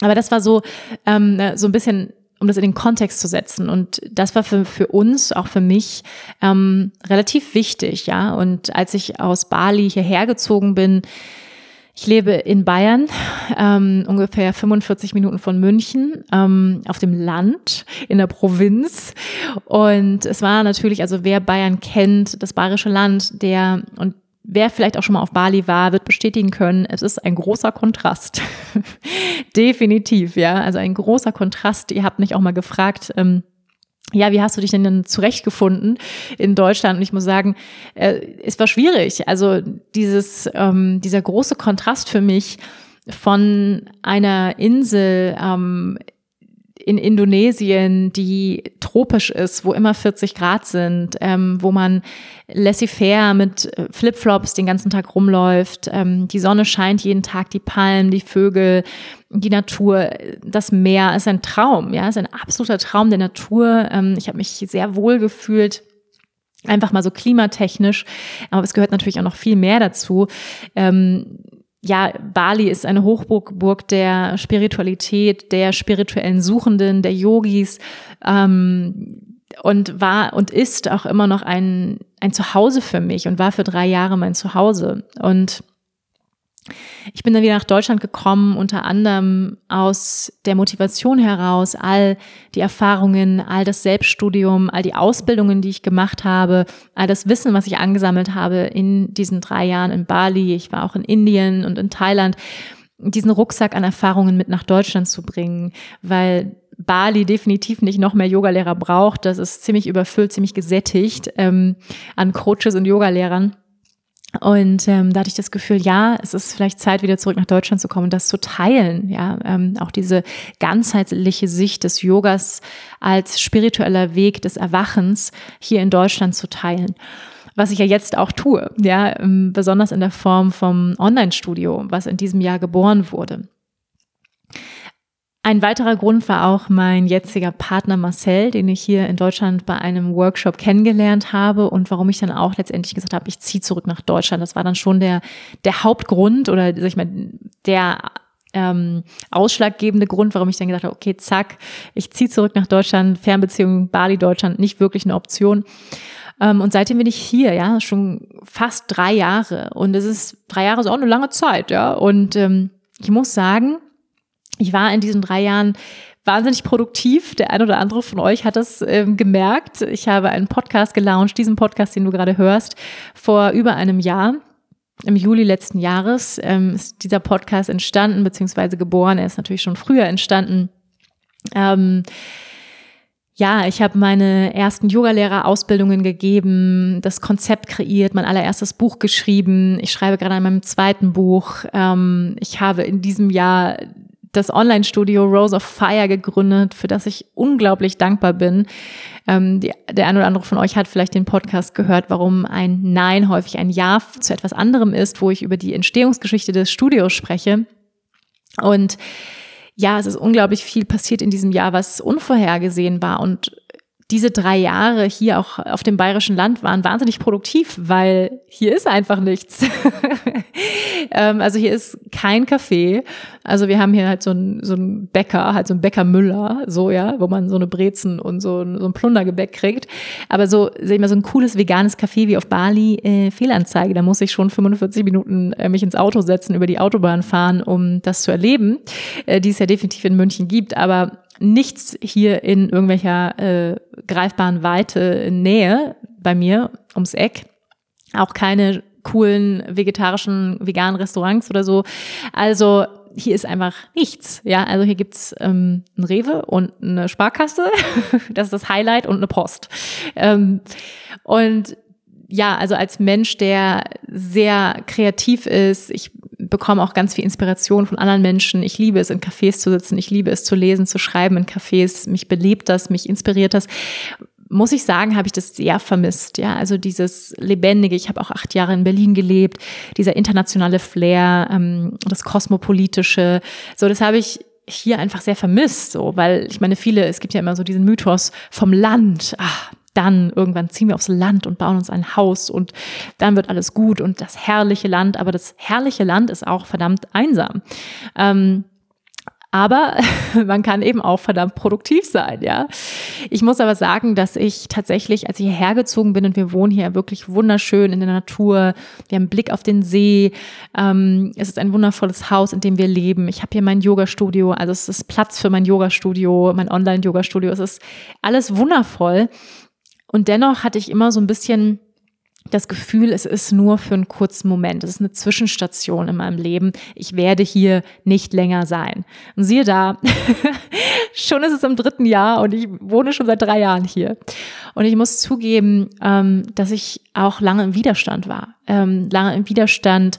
Aber das war so, ähm, so ein bisschen, um das in den Kontext zu setzen. Und das war für, für uns, auch für mich, ähm, relativ wichtig, ja. Und als ich aus Bali hierher gezogen bin, Ich lebe in Bayern, ähm, ungefähr 45 Minuten von München, ähm, auf dem Land, in der Provinz. Und es war natürlich, also wer Bayern kennt, das bayerische Land, der und wer vielleicht auch schon mal auf Bali war, wird bestätigen können, es ist ein großer Kontrast. Definitiv, ja. Also ein großer Kontrast. Ihr habt mich auch mal gefragt, ähm, ja, wie hast du dich denn dann zurechtgefunden in Deutschland? Und ich muss sagen, äh, es war schwierig. Also dieses, ähm, dieser große Kontrast für mich von einer Insel ähm, in Indonesien, die tropisch ist, wo immer 40 Grad sind, ähm, wo man laissez-faire mit äh, Flipflops den ganzen Tag rumläuft, ähm, die Sonne scheint jeden Tag, die Palmen, die Vögel, die Natur, das Meer ist ein Traum, ja, ist ein absoluter Traum der Natur. Ähm, ich habe mich sehr wohl gefühlt. Einfach mal so klimatechnisch, aber es gehört natürlich auch noch viel mehr dazu. Ähm, ja, Bali ist eine Hochburg der Spiritualität, der spirituellen Suchenden, der Yogis ähm, und war und ist auch immer noch ein, ein Zuhause für mich und war für drei Jahre mein Zuhause. Und ich bin dann wieder nach Deutschland gekommen, unter anderem aus der Motivation heraus, all die Erfahrungen, all das Selbststudium, all die Ausbildungen, die ich gemacht habe, all das Wissen, was ich angesammelt habe in diesen drei Jahren in Bali. Ich war auch in Indien und in Thailand, diesen Rucksack an Erfahrungen mit nach Deutschland zu bringen, weil Bali definitiv nicht noch mehr Yogalehrer braucht. Das ist ziemlich überfüllt, ziemlich gesättigt ähm, an Coaches und Yogalehrern. Und ähm, da hatte ich das Gefühl, ja, es ist vielleicht Zeit, wieder zurück nach Deutschland zu kommen und das zu teilen. Ja, ähm, auch diese ganzheitliche Sicht des Yogas als spiritueller Weg des Erwachens hier in Deutschland zu teilen. Was ich ja jetzt auch tue, ja, ähm, besonders in der Form vom Online-Studio, was in diesem Jahr geboren wurde. Ein weiterer Grund war auch mein jetziger Partner Marcel, den ich hier in Deutschland bei einem Workshop kennengelernt habe und warum ich dann auch letztendlich gesagt habe, ich ziehe zurück nach Deutschland. Das war dann schon der, der Hauptgrund oder sag ich mal, der ähm, ausschlaggebende Grund, warum ich dann gesagt habe, okay, zack, ich ziehe zurück nach Deutschland, Fernbeziehung Bali, Deutschland, nicht wirklich eine Option. Ähm, und seitdem bin ich hier, ja, schon fast drei Jahre. Und es ist, drei Jahre ist auch eine lange Zeit, ja. Und ähm, ich muss sagen, ich war in diesen drei Jahren wahnsinnig produktiv. Der ein oder andere von euch hat das ähm, gemerkt. Ich habe einen Podcast gelauncht, diesen Podcast, den du gerade hörst, vor über einem Jahr. Im Juli letzten Jahres ähm, ist dieser Podcast entstanden, beziehungsweise geboren. Er ist natürlich schon früher entstanden. Ähm, ja, ich habe meine ersten Yogalehrerausbildungen gegeben, das Konzept kreiert, mein allererstes Buch geschrieben. Ich schreibe gerade an meinem zweiten Buch. Ähm, ich habe in diesem Jahr das Online-Studio Rose of Fire gegründet, für das ich unglaublich dankbar bin. Ähm, die, der eine oder andere von euch hat vielleicht den Podcast gehört, warum ein Nein häufig ein Ja zu etwas anderem ist, wo ich über die Entstehungsgeschichte des Studios spreche. Und ja, es ist unglaublich viel passiert in diesem Jahr, was unvorhergesehen war. Und diese drei Jahre hier auch auf dem bayerischen Land waren wahnsinnig produktiv, weil hier ist einfach nichts. ähm, also hier ist kein Café. Also wir haben hier halt so ein, so ein Bäcker, halt so ein Bäcker Müller, so ja, wo man so eine Brezen und so, ein, so ein Plundergebäck kriegt. Aber so, sag ich mal, so ein cooles veganes Café wie auf Bali, äh, Fehlanzeige, da muss ich schon 45 Minuten äh, mich ins Auto setzen, über die Autobahn fahren, um das zu erleben, äh, die es ja definitiv in München gibt. Aber nichts hier in irgendwelcher äh, greifbaren Weite Nähe bei mir ums Eck. Auch keine coolen vegetarischen, veganen Restaurants oder so. Also hier ist einfach nichts. Ja, also hier gibt's ähm, ein Rewe und eine Sparkasse. das ist das Highlight und eine Post. Ähm, und ja, also als Mensch, der sehr kreativ ist, ich bekomme auch ganz viel Inspiration von anderen Menschen. Ich liebe es, in Cafés zu sitzen. Ich liebe es zu lesen, zu schreiben in Cafés. Mich belebt das, mich inspiriert das. Muss ich sagen, habe ich das sehr vermisst. Ja, also dieses Lebendige. Ich habe auch acht Jahre in Berlin gelebt. Dieser internationale Flair, ähm, das Kosmopolitische. So, das habe ich hier einfach sehr vermisst, so, weil ich meine, viele, es gibt ja immer so diesen Mythos vom Land. Ah, dann irgendwann ziehen wir aufs Land und bauen uns ein Haus und dann wird alles gut und das herrliche Land, aber das herrliche Land ist auch verdammt einsam. Ähm, Aber man kann eben auch verdammt produktiv sein, ja. Ich muss aber sagen, dass ich tatsächlich, als ich hierher gezogen bin und wir wohnen hier wirklich wunderschön in der Natur, wir haben Blick auf den See, ähm, es ist ein wundervolles Haus, in dem wir leben. Ich habe hier mein Yoga-Studio, also es ist Platz für mein Yoga-Studio, mein Online-Yoga-Studio. Es ist alles wundervoll. Und dennoch hatte ich immer so ein bisschen das Gefühl, es ist nur für einen kurzen Moment. Es ist eine Zwischenstation in meinem Leben. Ich werde hier nicht länger sein. Und siehe da, schon ist es im dritten Jahr und ich wohne schon seit drei Jahren hier. Und ich muss zugeben, ähm, dass ich auch lange im Widerstand war. Ähm, lange im Widerstand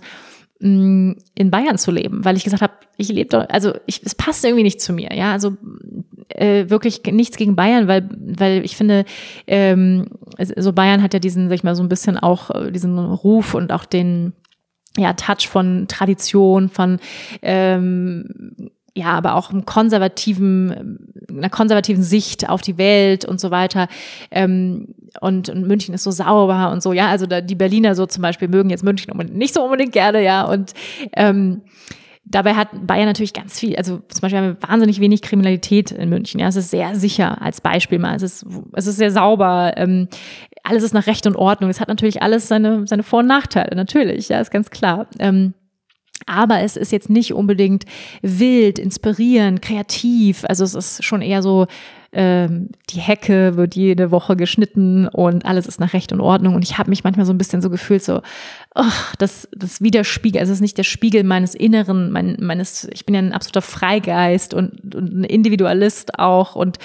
in Bayern zu leben, weil ich gesagt habe, ich lebe doch, also ich, es passt irgendwie nicht zu mir, ja, also äh, wirklich nichts gegen Bayern, weil, weil ich finde, ähm, so Bayern hat ja diesen, sag ich mal, so ein bisschen auch äh, diesen Ruf und auch den, ja, Touch von Tradition, von ähm, ja, aber auch einem konservativen, einer konservativen Sicht auf die Welt und so weiter. Ähm, und, München ist so sauber und so, ja. Also da, die Berliner so zum Beispiel mögen jetzt München nicht so unbedingt gerne, ja. Und ähm, Dabei hat Bayern natürlich ganz viel, also zum Beispiel haben wir wahnsinnig wenig Kriminalität in München. Ja, es ist sehr sicher als Beispiel mal. Es ist, es ist sehr sauber. Ähm, alles ist nach Recht und Ordnung. Es hat natürlich alles seine, seine Vor- und Nachteile, natürlich. Ja, ist ganz klar. Ähm, aber es ist jetzt nicht unbedingt wild, inspirierend, kreativ. Also es ist schon eher so, ähm, die Hecke wird jede Woche geschnitten und alles ist nach Recht und Ordnung. Und ich habe mich manchmal so ein bisschen so gefühlt, so, oh, das, das widerspiegelt, also es ist nicht der Spiegel meines Inneren, mein, meines, ich bin ja ein absoluter Freigeist und, und ein Individualist auch. Und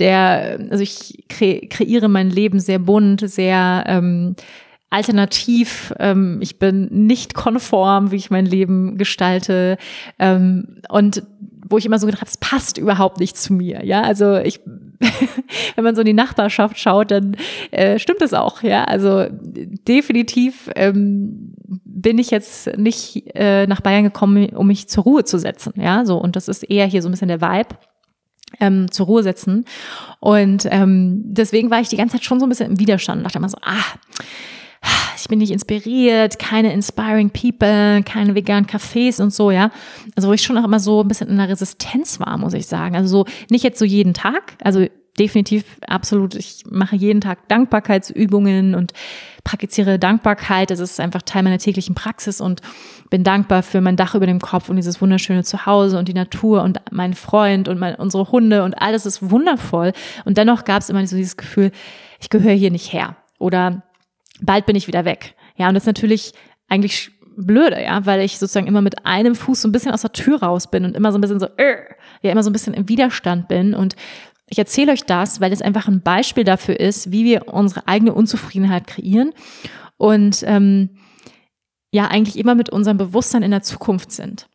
der, also ich kre kreiere mein Leben sehr bunt, sehr ähm, alternativ. Ähm, ich bin nicht konform, wie ich mein Leben gestalte. Ähm, und wo ich immer so gedacht habe, es passt überhaupt nicht zu mir. Ja, also ich, wenn man so in die Nachbarschaft schaut, dann äh, stimmt es auch. Ja, also definitiv ähm, bin ich jetzt nicht äh, nach Bayern gekommen, um mich zur Ruhe zu setzen. Ja, so und das ist eher hier so ein bisschen der Vibe. Ähm, zur Ruhe setzen. Und ähm, deswegen war ich die ganze Zeit schon so ein bisschen im Widerstand und dachte immer so, ah, ich bin nicht inspiriert, keine inspiring people, keine veganen Cafés und so, ja. Also wo ich schon auch immer so ein bisschen in der Resistenz war, muss ich sagen. Also so nicht jetzt so jeden Tag, also definitiv absolut, ich mache jeden Tag Dankbarkeitsübungen und praktiziere Dankbarkeit. Das ist einfach Teil meiner täglichen Praxis und bin dankbar für mein Dach über dem Kopf und dieses wunderschöne Zuhause und die Natur und meinen Freund und mein, unsere Hunde und alles ist wundervoll. Und dennoch gab es immer so dieses Gefühl, ich gehöre hier nicht her. Oder bald bin ich wieder weg. Ja, und das ist natürlich eigentlich blöde, ja, weil ich sozusagen immer mit einem Fuß so ein bisschen aus der Tür raus bin und immer so ein bisschen so, äh, ja, immer so ein bisschen im Widerstand bin. Und ich erzähle euch das, weil es einfach ein Beispiel dafür ist, wie wir unsere eigene Unzufriedenheit kreieren und ähm, ja, eigentlich immer mit unserem Bewusstsein in der Zukunft sind.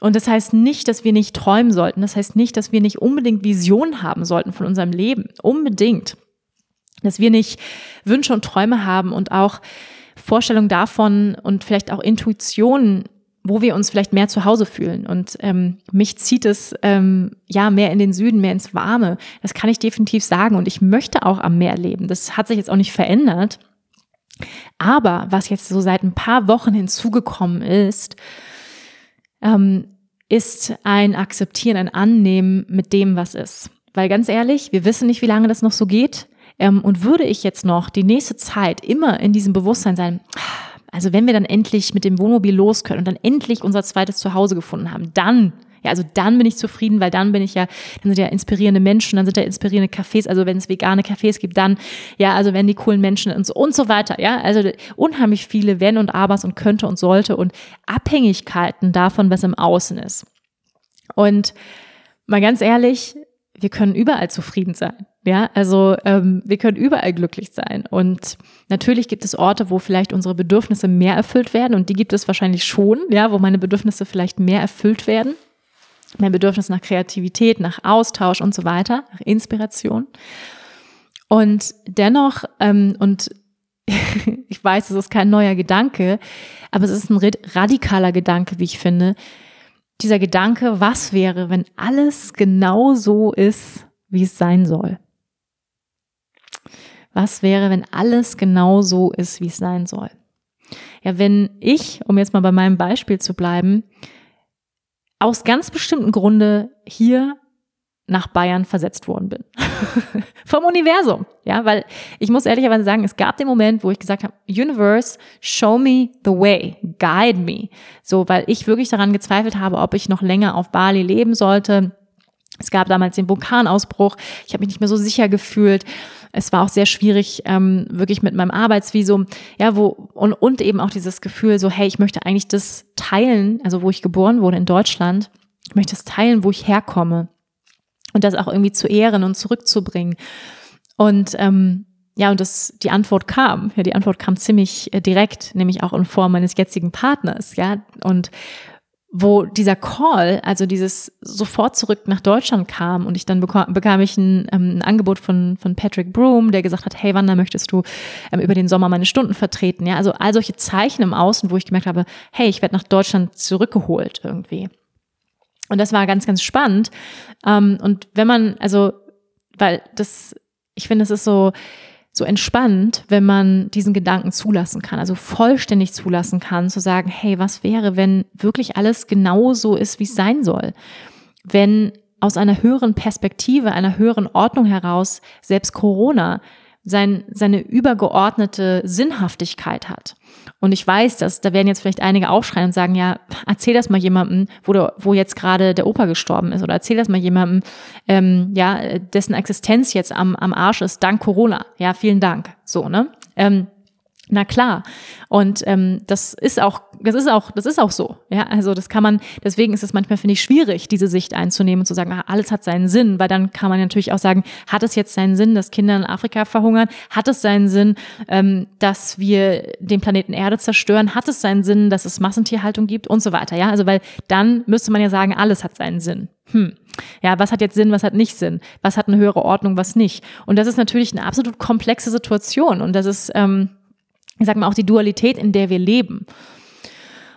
Und das heißt nicht, dass wir nicht träumen sollten. Das heißt nicht, dass wir nicht unbedingt Visionen haben sollten von unserem Leben. Unbedingt dass wir nicht Wünsche und Träume haben und auch Vorstellungen davon und vielleicht auch Intuitionen, wo wir uns vielleicht mehr zu Hause fühlen. Und ähm, mich zieht es ähm, ja mehr in den Süden, mehr ins Warme. Das kann ich definitiv sagen. Und ich möchte auch am Meer leben. Das hat sich jetzt auch nicht verändert. Aber was jetzt so seit ein paar Wochen hinzugekommen ist, ähm, ist ein Akzeptieren, ein Annehmen mit dem, was ist. Weil ganz ehrlich, wir wissen nicht, wie lange das noch so geht. Ähm, und würde ich jetzt noch die nächste Zeit immer in diesem Bewusstsein sein, also wenn wir dann endlich mit dem Wohnmobil los können und dann endlich unser zweites Zuhause gefunden haben, dann ja, also dann bin ich zufrieden, weil dann bin ich ja, dann sind ja inspirierende Menschen, dann sind ja inspirierende Cafés, also wenn es vegane Cafés gibt, dann, ja, also wenn die coolen Menschen und so, und so weiter, ja, also unheimlich viele Wenn und Abers und könnte und sollte und Abhängigkeiten davon, was im Außen ist. Und mal ganz ehrlich, wir können überall zufrieden sein. Ja, also ähm, wir können überall glücklich sein. Und natürlich gibt es Orte, wo vielleicht unsere Bedürfnisse mehr erfüllt werden. Und die gibt es wahrscheinlich schon, ja, wo meine Bedürfnisse vielleicht mehr erfüllt werden. Mein Bedürfnis nach Kreativität, nach Austausch und so weiter, nach Inspiration. Und dennoch, ähm, und ich weiß, es ist kein neuer Gedanke, aber es ist ein radikaler Gedanke, wie ich finde. Dieser Gedanke, was wäre, wenn alles genau so ist, wie es sein soll? Was wäre, wenn alles genau so ist, wie es sein soll? Ja, wenn ich, um jetzt mal bei meinem Beispiel zu bleiben, aus ganz bestimmten Grunde hier nach Bayern versetzt worden bin. Vom Universum. Ja, weil ich muss ehrlicherweise sagen, es gab den Moment, wo ich gesagt habe, Universe, show me the way, guide me. So, weil ich wirklich daran gezweifelt habe, ob ich noch länger auf Bali leben sollte. Es gab damals den Vulkanausbruch. Ich habe mich nicht mehr so sicher gefühlt. Es war auch sehr schwierig, ähm, wirklich mit meinem Arbeitsvisum, ja, wo, und, und eben auch dieses Gefühl, so, hey, ich möchte eigentlich das teilen, also wo ich geboren wurde in Deutschland, ich möchte es teilen, wo ich herkomme und das auch irgendwie zu ehren und zurückzubringen. Und ähm, ja, und das, die Antwort kam. Ja, die Antwort kam ziemlich äh, direkt, nämlich auch in Form meines jetzigen Partners, ja. Und wo dieser Call, also dieses sofort zurück nach Deutschland kam und ich dann bekam, bekam ich ein, ähm, ein Angebot von, von Patrick Broom, der gesagt hat, hey, wann da möchtest du ähm, über den Sommer meine Stunden vertreten? Ja, also all solche Zeichen im Außen, wo ich gemerkt habe, hey, ich werde nach Deutschland zurückgeholt irgendwie. Und das war ganz, ganz spannend. Ähm, und wenn man, also, weil das, ich finde, es ist so, so entspannt, wenn man diesen Gedanken zulassen kann, also vollständig zulassen kann, zu sagen, hey, was wäre, wenn wirklich alles genau so ist, wie es sein soll? Wenn aus einer höheren Perspektive, einer höheren Ordnung heraus selbst Corona sein, seine übergeordnete Sinnhaftigkeit hat. Und ich weiß, dass da werden jetzt vielleicht einige aufschreien und sagen, ja, erzähl das mal jemandem, wo, du, wo jetzt gerade der Opa gestorben ist, oder erzähl das mal jemandem, ähm, ja, dessen Existenz jetzt am, am Arsch ist, dank Corona. Ja, vielen Dank. So, ne? Ähm, na klar. Und ähm, das ist auch, das ist auch, das ist auch so. Ja, also das kann man, deswegen ist es manchmal, finde ich, schwierig, diese Sicht einzunehmen und zu sagen, ah, alles hat seinen Sinn, weil dann kann man natürlich auch sagen, hat es jetzt seinen Sinn, dass Kinder in Afrika verhungern? Hat es seinen Sinn, ähm, dass wir den Planeten Erde zerstören? Hat es seinen Sinn, dass es Massentierhaltung gibt und so weiter? Ja, also weil dann müsste man ja sagen, alles hat seinen Sinn. Hm. Ja, was hat jetzt Sinn, was hat nicht Sinn? Was hat eine höhere Ordnung, was nicht? Und das ist natürlich eine absolut komplexe Situation und das ist, ähm, ich sag mal, auch die Dualität, in der wir leben.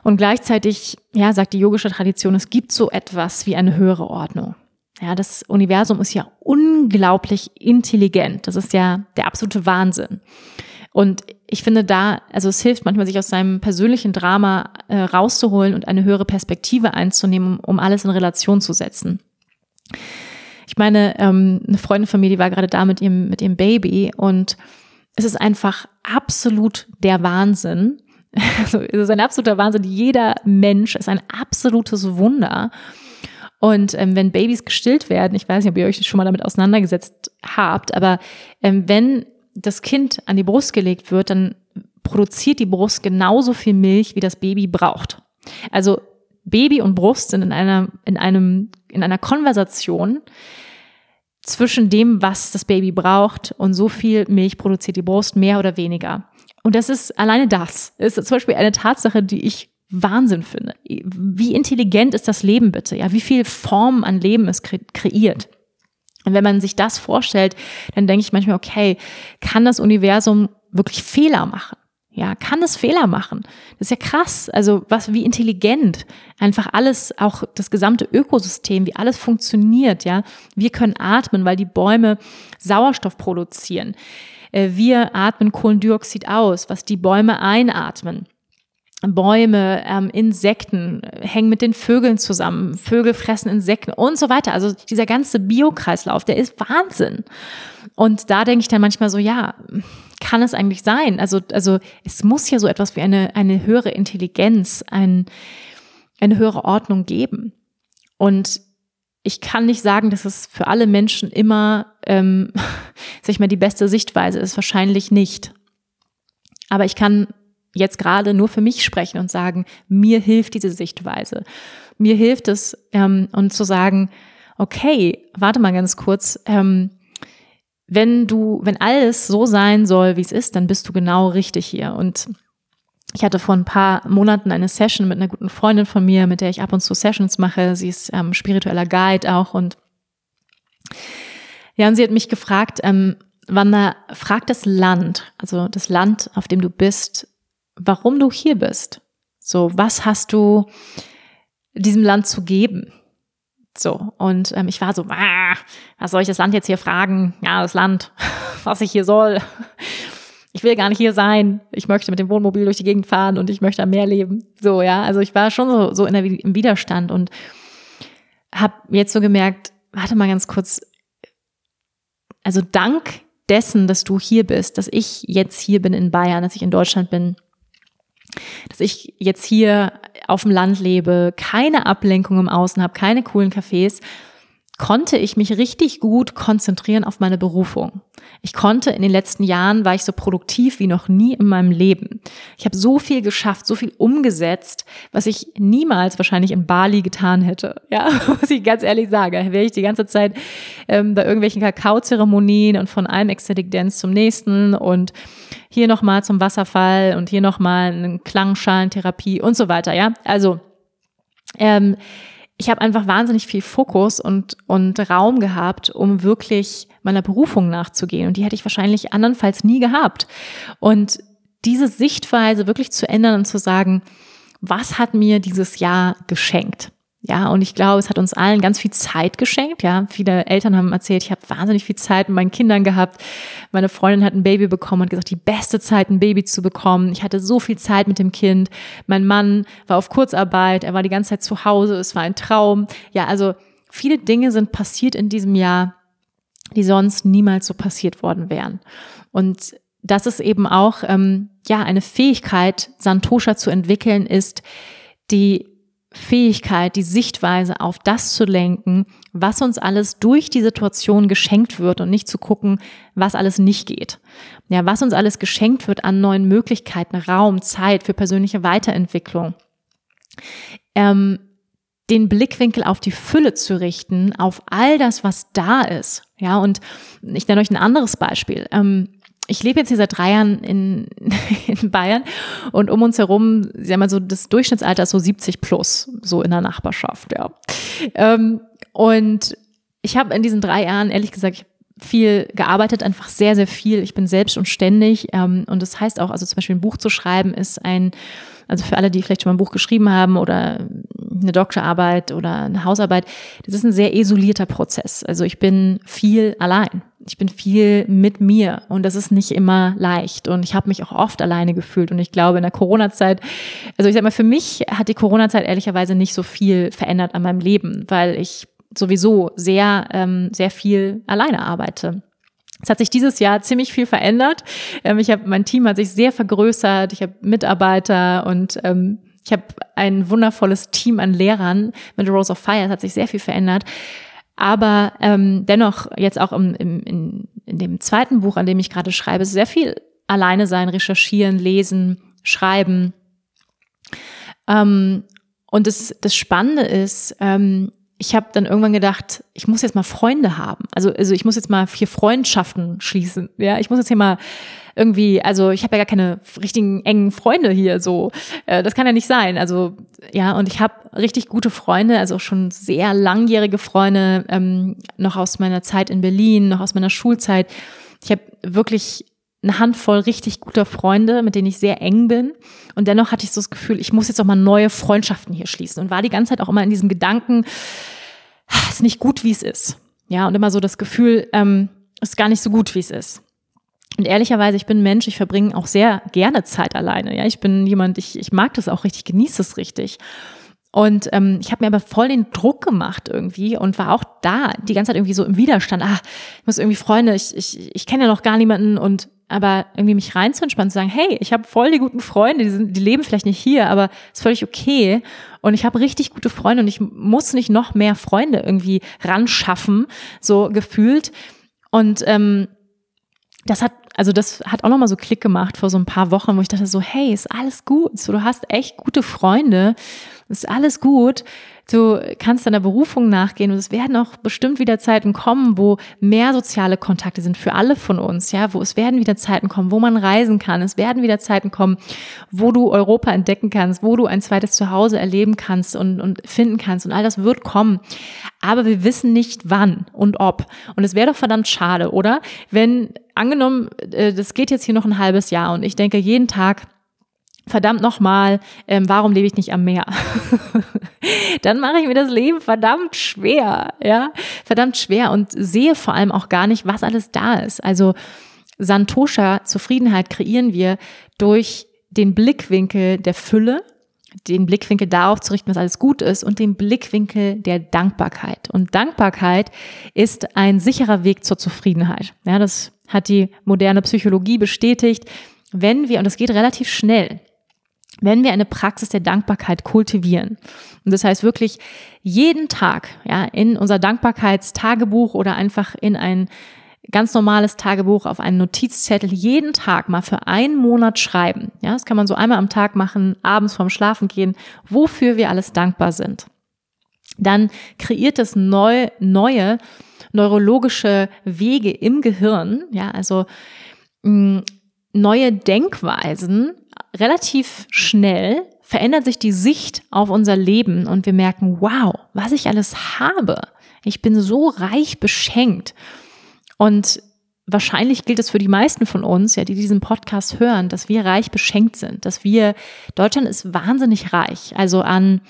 Und gleichzeitig, ja, sagt die yogische Tradition, es gibt so etwas wie eine höhere Ordnung. Ja, das Universum ist ja unglaublich intelligent. Das ist ja der absolute Wahnsinn. Und ich finde da, also es hilft manchmal, sich aus seinem persönlichen Drama äh, rauszuholen und eine höhere Perspektive einzunehmen, um alles in Relation zu setzen. Ich meine, ähm, eine Freundin von mir, die war gerade da mit ihrem, mit ihrem Baby und es ist einfach absolut der Wahnsinn. Also es ist ein absoluter Wahnsinn. Jeder Mensch ist ein absolutes Wunder. Und ähm, wenn Babys gestillt werden, ich weiß nicht, ob ihr euch schon mal damit auseinandergesetzt habt, aber ähm, wenn das Kind an die Brust gelegt wird, dann produziert die Brust genauso viel Milch, wie das Baby braucht. Also Baby und Brust sind in einer, in einem, in einer Konversation, zwischen dem, was das Baby braucht und so viel Milch produziert die Brust, mehr oder weniger. Und das ist alleine das. ist zum Beispiel eine Tatsache, die ich Wahnsinn finde. Wie intelligent ist das Leben bitte? Ja, wie viel Form an Leben es kreiert? Und wenn man sich das vorstellt, dann denke ich manchmal, okay, kann das Universum wirklich Fehler machen? Ja, kann es Fehler machen? Das ist ja krass. Also was, wie intelligent einfach alles, auch das gesamte Ökosystem, wie alles funktioniert. Ja, wir können atmen, weil die Bäume Sauerstoff produzieren. Äh, wir atmen Kohlendioxid aus, was die Bäume einatmen. Bäume, ähm, Insekten hängen mit den Vögeln zusammen. Vögel fressen Insekten und so weiter. Also dieser ganze Biokreislauf, der ist Wahnsinn. Und da denke ich dann manchmal so, ja, kann es eigentlich sein? Also, also es muss ja so etwas wie eine, eine höhere Intelligenz, ein, eine höhere Ordnung geben. Und ich kann nicht sagen, dass es für alle Menschen immer, ähm, sag ich mal, die beste Sichtweise ist. Wahrscheinlich nicht. Aber ich kann jetzt gerade nur für mich sprechen und sagen, mir hilft diese Sichtweise. Mir hilft es, ähm, und zu sagen, okay, warte mal ganz kurz, ähm, wenn du, wenn alles so sein soll, wie es ist, dann bist du genau richtig hier. Und ich hatte vor ein paar Monaten eine Session mit einer guten Freundin von mir, mit der ich ab und zu Sessions mache. Sie ist ähm, spiritueller Guide auch und ja, und sie hat mich gefragt, ähm, Wanda, frag das Land, also das Land, auf dem du bist, warum du hier bist. So, was hast du diesem Land zu geben? So, und ähm, ich war so, ah, was soll ich das Land jetzt hier fragen? Ja, das Land, was ich hier soll. Ich will gar nicht hier sein. Ich möchte mit dem Wohnmobil durch die Gegend fahren und ich möchte am Meer leben. So, ja, also ich war schon so, so in der, im Widerstand und habe jetzt so gemerkt, warte mal ganz kurz, also dank dessen, dass du hier bist, dass ich jetzt hier bin in Bayern, dass ich in Deutschland bin, dass ich jetzt hier auf dem Land lebe, keine Ablenkung im Außen habe, keine coolen Cafés, konnte ich mich richtig gut konzentrieren auf meine Berufung. Ich konnte in den letzten Jahren, war ich so produktiv wie noch nie in meinem Leben. Ich habe so viel geschafft, so viel umgesetzt, was ich niemals wahrscheinlich in Bali getan hätte. Ja, muss ich ganz ehrlich sagen. Wäre ich die ganze Zeit ähm, bei irgendwelchen Kakaozeremonien und von einem Ecstatic Dance zum nächsten und hier nochmal zum Wasserfall und hier nochmal eine Klangschalentherapie und so weiter. Ja, also ähm, ich habe einfach wahnsinnig viel Fokus und, und Raum gehabt, um wirklich meiner Berufung nachzugehen. Und die hätte ich wahrscheinlich andernfalls nie gehabt. Und diese Sichtweise wirklich zu ändern und zu sagen, was hat mir dieses Jahr geschenkt? Ja, und ich glaube, es hat uns allen ganz viel Zeit geschenkt. Ja, viele Eltern haben erzählt, ich habe wahnsinnig viel Zeit mit meinen Kindern gehabt. Meine Freundin hat ein Baby bekommen und gesagt, die beste Zeit, ein Baby zu bekommen. Ich hatte so viel Zeit mit dem Kind. Mein Mann war auf Kurzarbeit, er war die ganze Zeit zu Hause. Es war ein Traum. Ja, also viele Dinge sind passiert in diesem Jahr, die sonst niemals so passiert worden wären. Und das ist eben auch ähm, ja eine Fähigkeit, Santosha zu entwickeln, ist die Fähigkeit, die Sichtweise auf das zu lenken, was uns alles durch die Situation geschenkt wird und nicht zu gucken, was alles nicht geht. Ja, was uns alles geschenkt wird an neuen Möglichkeiten, Raum, Zeit für persönliche Weiterentwicklung. Ähm, den Blickwinkel auf die Fülle zu richten, auf all das, was da ist. Ja, und ich nenne euch ein anderes Beispiel. Ähm, ich lebe jetzt hier seit drei Jahren in, in Bayern und um uns herum, sagen wir mal so, das Durchschnittsalter ist so 70 plus, so in der Nachbarschaft, ja. Ähm, und ich habe in diesen drei Jahren, ehrlich gesagt, viel gearbeitet, einfach sehr, sehr viel. Ich bin selbst und ständig. Ähm, und das heißt auch, also zum Beispiel ein Buch zu schreiben, ist ein, also für alle, die vielleicht schon mal ein Buch geschrieben haben oder eine Doktorarbeit oder eine Hausarbeit, das ist ein sehr isolierter Prozess. Also ich bin viel allein. Ich bin viel mit mir und das ist nicht immer leicht und ich habe mich auch oft alleine gefühlt und ich glaube in der Corona-Zeit, also ich sag mal, für mich hat die Corona-Zeit ehrlicherweise nicht so viel verändert an meinem Leben, weil ich sowieso sehr, ähm, sehr viel alleine arbeite. Es hat sich dieses Jahr ziemlich viel verändert. Ähm, ich habe mein Team hat sich sehr vergrößert. Ich habe Mitarbeiter und ähm, ich habe ein wundervolles Team an Lehrern mit Rose of Fire. Es hat sich sehr viel verändert. Aber ähm, dennoch jetzt auch im, im, in, in dem zweiten Buch, an dem ich gerade schreibe, sehr viel alleine sein, recherchieren, lesen, schreiben. Ähm, und das, das Spannende ist, ähm, ich habe dann irgendwann gedacht, ich muss jetzt mal Freunde haben. Also, also ich muss jetzt mal vier Freundschaften schließen. Ja, ich muss jetzt hier mal irgendwie, also ich habe ja gar keine richtigen engen Freunde hier so. Äh, das kann ja nicht sein. Also ja, und ich habe richtig gute Freunde, also schon sehr langjährige Freunde, ähm, noch aus meiner Zeit in Berlin, noch aus meiner Schulzeit. Ich habe wirklich eine Handvoll richtig guter Freunde, mit denen ich sehr eng bin. Und dennoch hatte ich so das Gefühl, ich muss jetzt auch mal neue Freundschaften hier schließen und war die ganze Zeit auch immer in diesem Gedanken, es ist nicht gut, wie es ist. Ja, und immer so das Gefühl, ähm, es ist gar nicht so gut, wie es ist. Und ehrlicherweise, ich bin Mensch, ich verbringe auch sehr gerne Zeit alleine. Ja, ich bin jemand, ich, ich mag das auch richtig, genieße es richtig. Und ähm, ich habe mir aber voll den Druck gemacht irgendwie und war auch da die ganze Zeit irgendwie so im Widerstand. Ah, ich muss irgendwie Freunde, ich, ich, ich kenne ja noch gar niemanden und aber irgendwie mich rein zu entspannen, zu sagen, hey, ich habe voll die guten Freunde, die, sind, die leben vielleicht nicht hier, aber ist völlig okay. Und ich habe richtig gute Freunde und ich muss nicht noch mehr Freunde irgendwie ran schaffen, so gefühlt. Und ähm, das hat, also das hat auch nochmal so Klick gemacht vor so ein paar Wochen, wo ich dachte so, hey, ist alles gut. So, du hast echt gute Freunde, ist alles gut du kannst deiner Berufung nachgehen und es werden auch bestimmt wieder Zeiten kommen, wo mehr soziale Kontakte sind für alle von uns, ja, wo es werden wieder Zeiten kommen, wo man reisen kann, es werden wieder Zeiten kommen, wo du Europa entdecken kannst, wo du ein zweites Zuhause erleben kannst und, und finden kannst und all das wird kommen. Aber wir wissen nicht wann und ob. Und es wäre doch verdammt schade, oder? Wenn angenommen, äh, das geht jetzt hier noch ein halbes Jahr und ich denke jeden Tag, verdammt nochmal, ähm, warum lebe ich nicht am Meer? Dann mache ich mir das Leben verdammt schwer, ja, verdammt schwer und sehe vor allem auch gar nicht, was alles da ist. Also Santosha, Zufriedenheit kreieren wir durch den Blickwinkel der Fülle, den Blickwinkel darauf zu richten, was alles gut ist und den Blickwinkel der Dankbarkeit. Und Dankbarkeit ist ein sicherer Weg zur Zufriedenheit. Ja, das hat die moderne Psychologie bestätigt. Wenn wir, und das geht relativ schnell, wenn wir eine Praxis der Dankbarkeit kultivieren, und das heißt wirklich jeden Tag, ja, in unser Dankbarkeitstagebuch oder einfach in ein ganz normales Tagebuch auf einen Notizzettel jeden Tag mal für einen Monat schreiben. Ja, das kann man so einmal am Tag machen, abends vorm Schlafen gehen, wofür wir alles dankbar sind. Dann kreiert es neu, neue neurologische Wege im Gehirn, ja, also mm, neue Denkweisen relativ schnell verändert sich die Sicht auf unser Leben und wir merken, wow, was ich alles habe. Ich bin so reich beschenkt. Und wahrscheinlich gilt es für die meisten von uns, ja, die diesen Podcast hören, dass wir reich beschenkt sind, dass wir, Deutschland ist wahnsinnig reich, also an,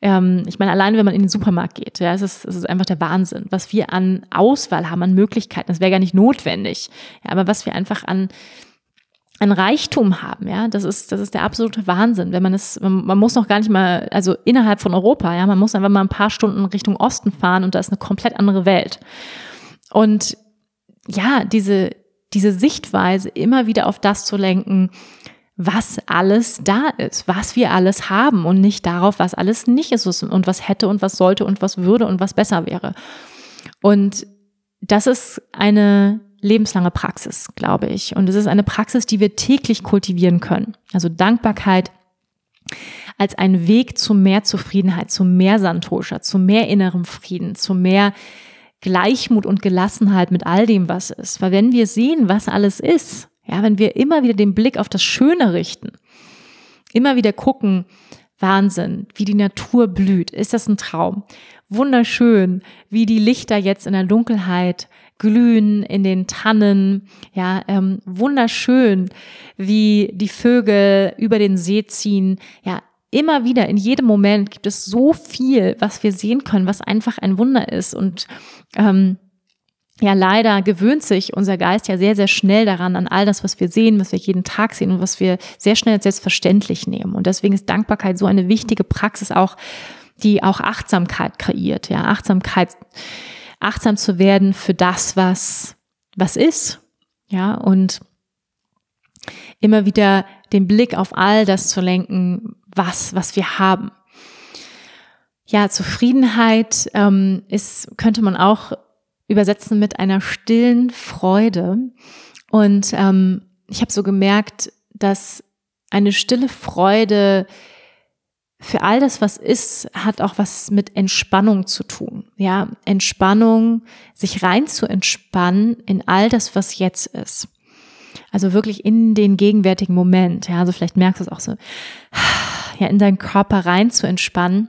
ähm, ich meine, allein wenn man in den Supermarkt geht, ja, es ist, es ist einfach der Wahnsinn, was wir an Auswahl haben, an Möglichkeiten, das wäre gar nicht notwendig, ja, aber was wir einfach an, an Reichtum haben, ja, das ist, das ist der absolute Wahnsinn. Wenn man es, man, muss noch gar nicht mal, also innerhalb von Europa, ja, man muss einfach mal ein paar Stunden Richtung Osten fahren und da ist eine komplett andere Welt. Und ja, diese, diese Sichtweise immer wieder auf das zu lenken, was alles da ist, was wir alles haben und nicht darauf, was alles nicht ist und was hätte und was sollte und was würde und was besser wäre. Und das ist eine lebenslange Praxis, glaube ich. Und es ist eine Praxis, die wir täglich kultivieren können. Also Dankbarkeit als ein Weg zu mehr Zufriedenheit, zu mehr Santosha, zu mehr innerem Frieden, zu mehr Gleichmut und Gelassenheit mit all dem, was ist. Weil wenn wir sehen, was alles ist, ja, wenn wir immer wieder den Blick auf das Schöne richten, immer wieder gucken, Wahnsinn, wie die Natur blüht, ist das ein Traum. Wunderschön, wie die Lichter jetzt in der Dunkelheit glühen in den Tannen, ja, ähm, wunderschön, wie die Vögel über den See ziehen, ja, immer wieder, in jedem Moment gibt es so viel, was wir sehen können, was einfach ein Wunder ist. Und ähm, ja, leider gewöhnt sich unser Geist ja sehr, sehr schnell daran, an all das, was wir sehen, was wir jeden Tag sehen und was wir sehr schnell als selbstverständlich nehmen. Und deswegen ist Dankbarkeit so eine wichtige Praxis auch, die auch Achtsamkeit kreiert. Ja, Achtsamkeit, achtsam zu werden für das, was, was ist. Ja, und immer wieder den Blick auf all das zu lenken, was, was wir haben. Ja, Zufriedenheit ähm, ist, könnte man auch übersetzen mit einer stillen Freude. Und ähm, ich habe so gemerkt, dass eine stille Freude für all das, was ist, hat auch was mit Entspannung zu tun. Ja, Entspannung, sich rein zu entspannen in all das, was jetzt ist. Also wirklich in den gegenwärtigen Moment. Ja, also vielleicht merkst du es auch so, ja, in deinen Körper rein zu entspannen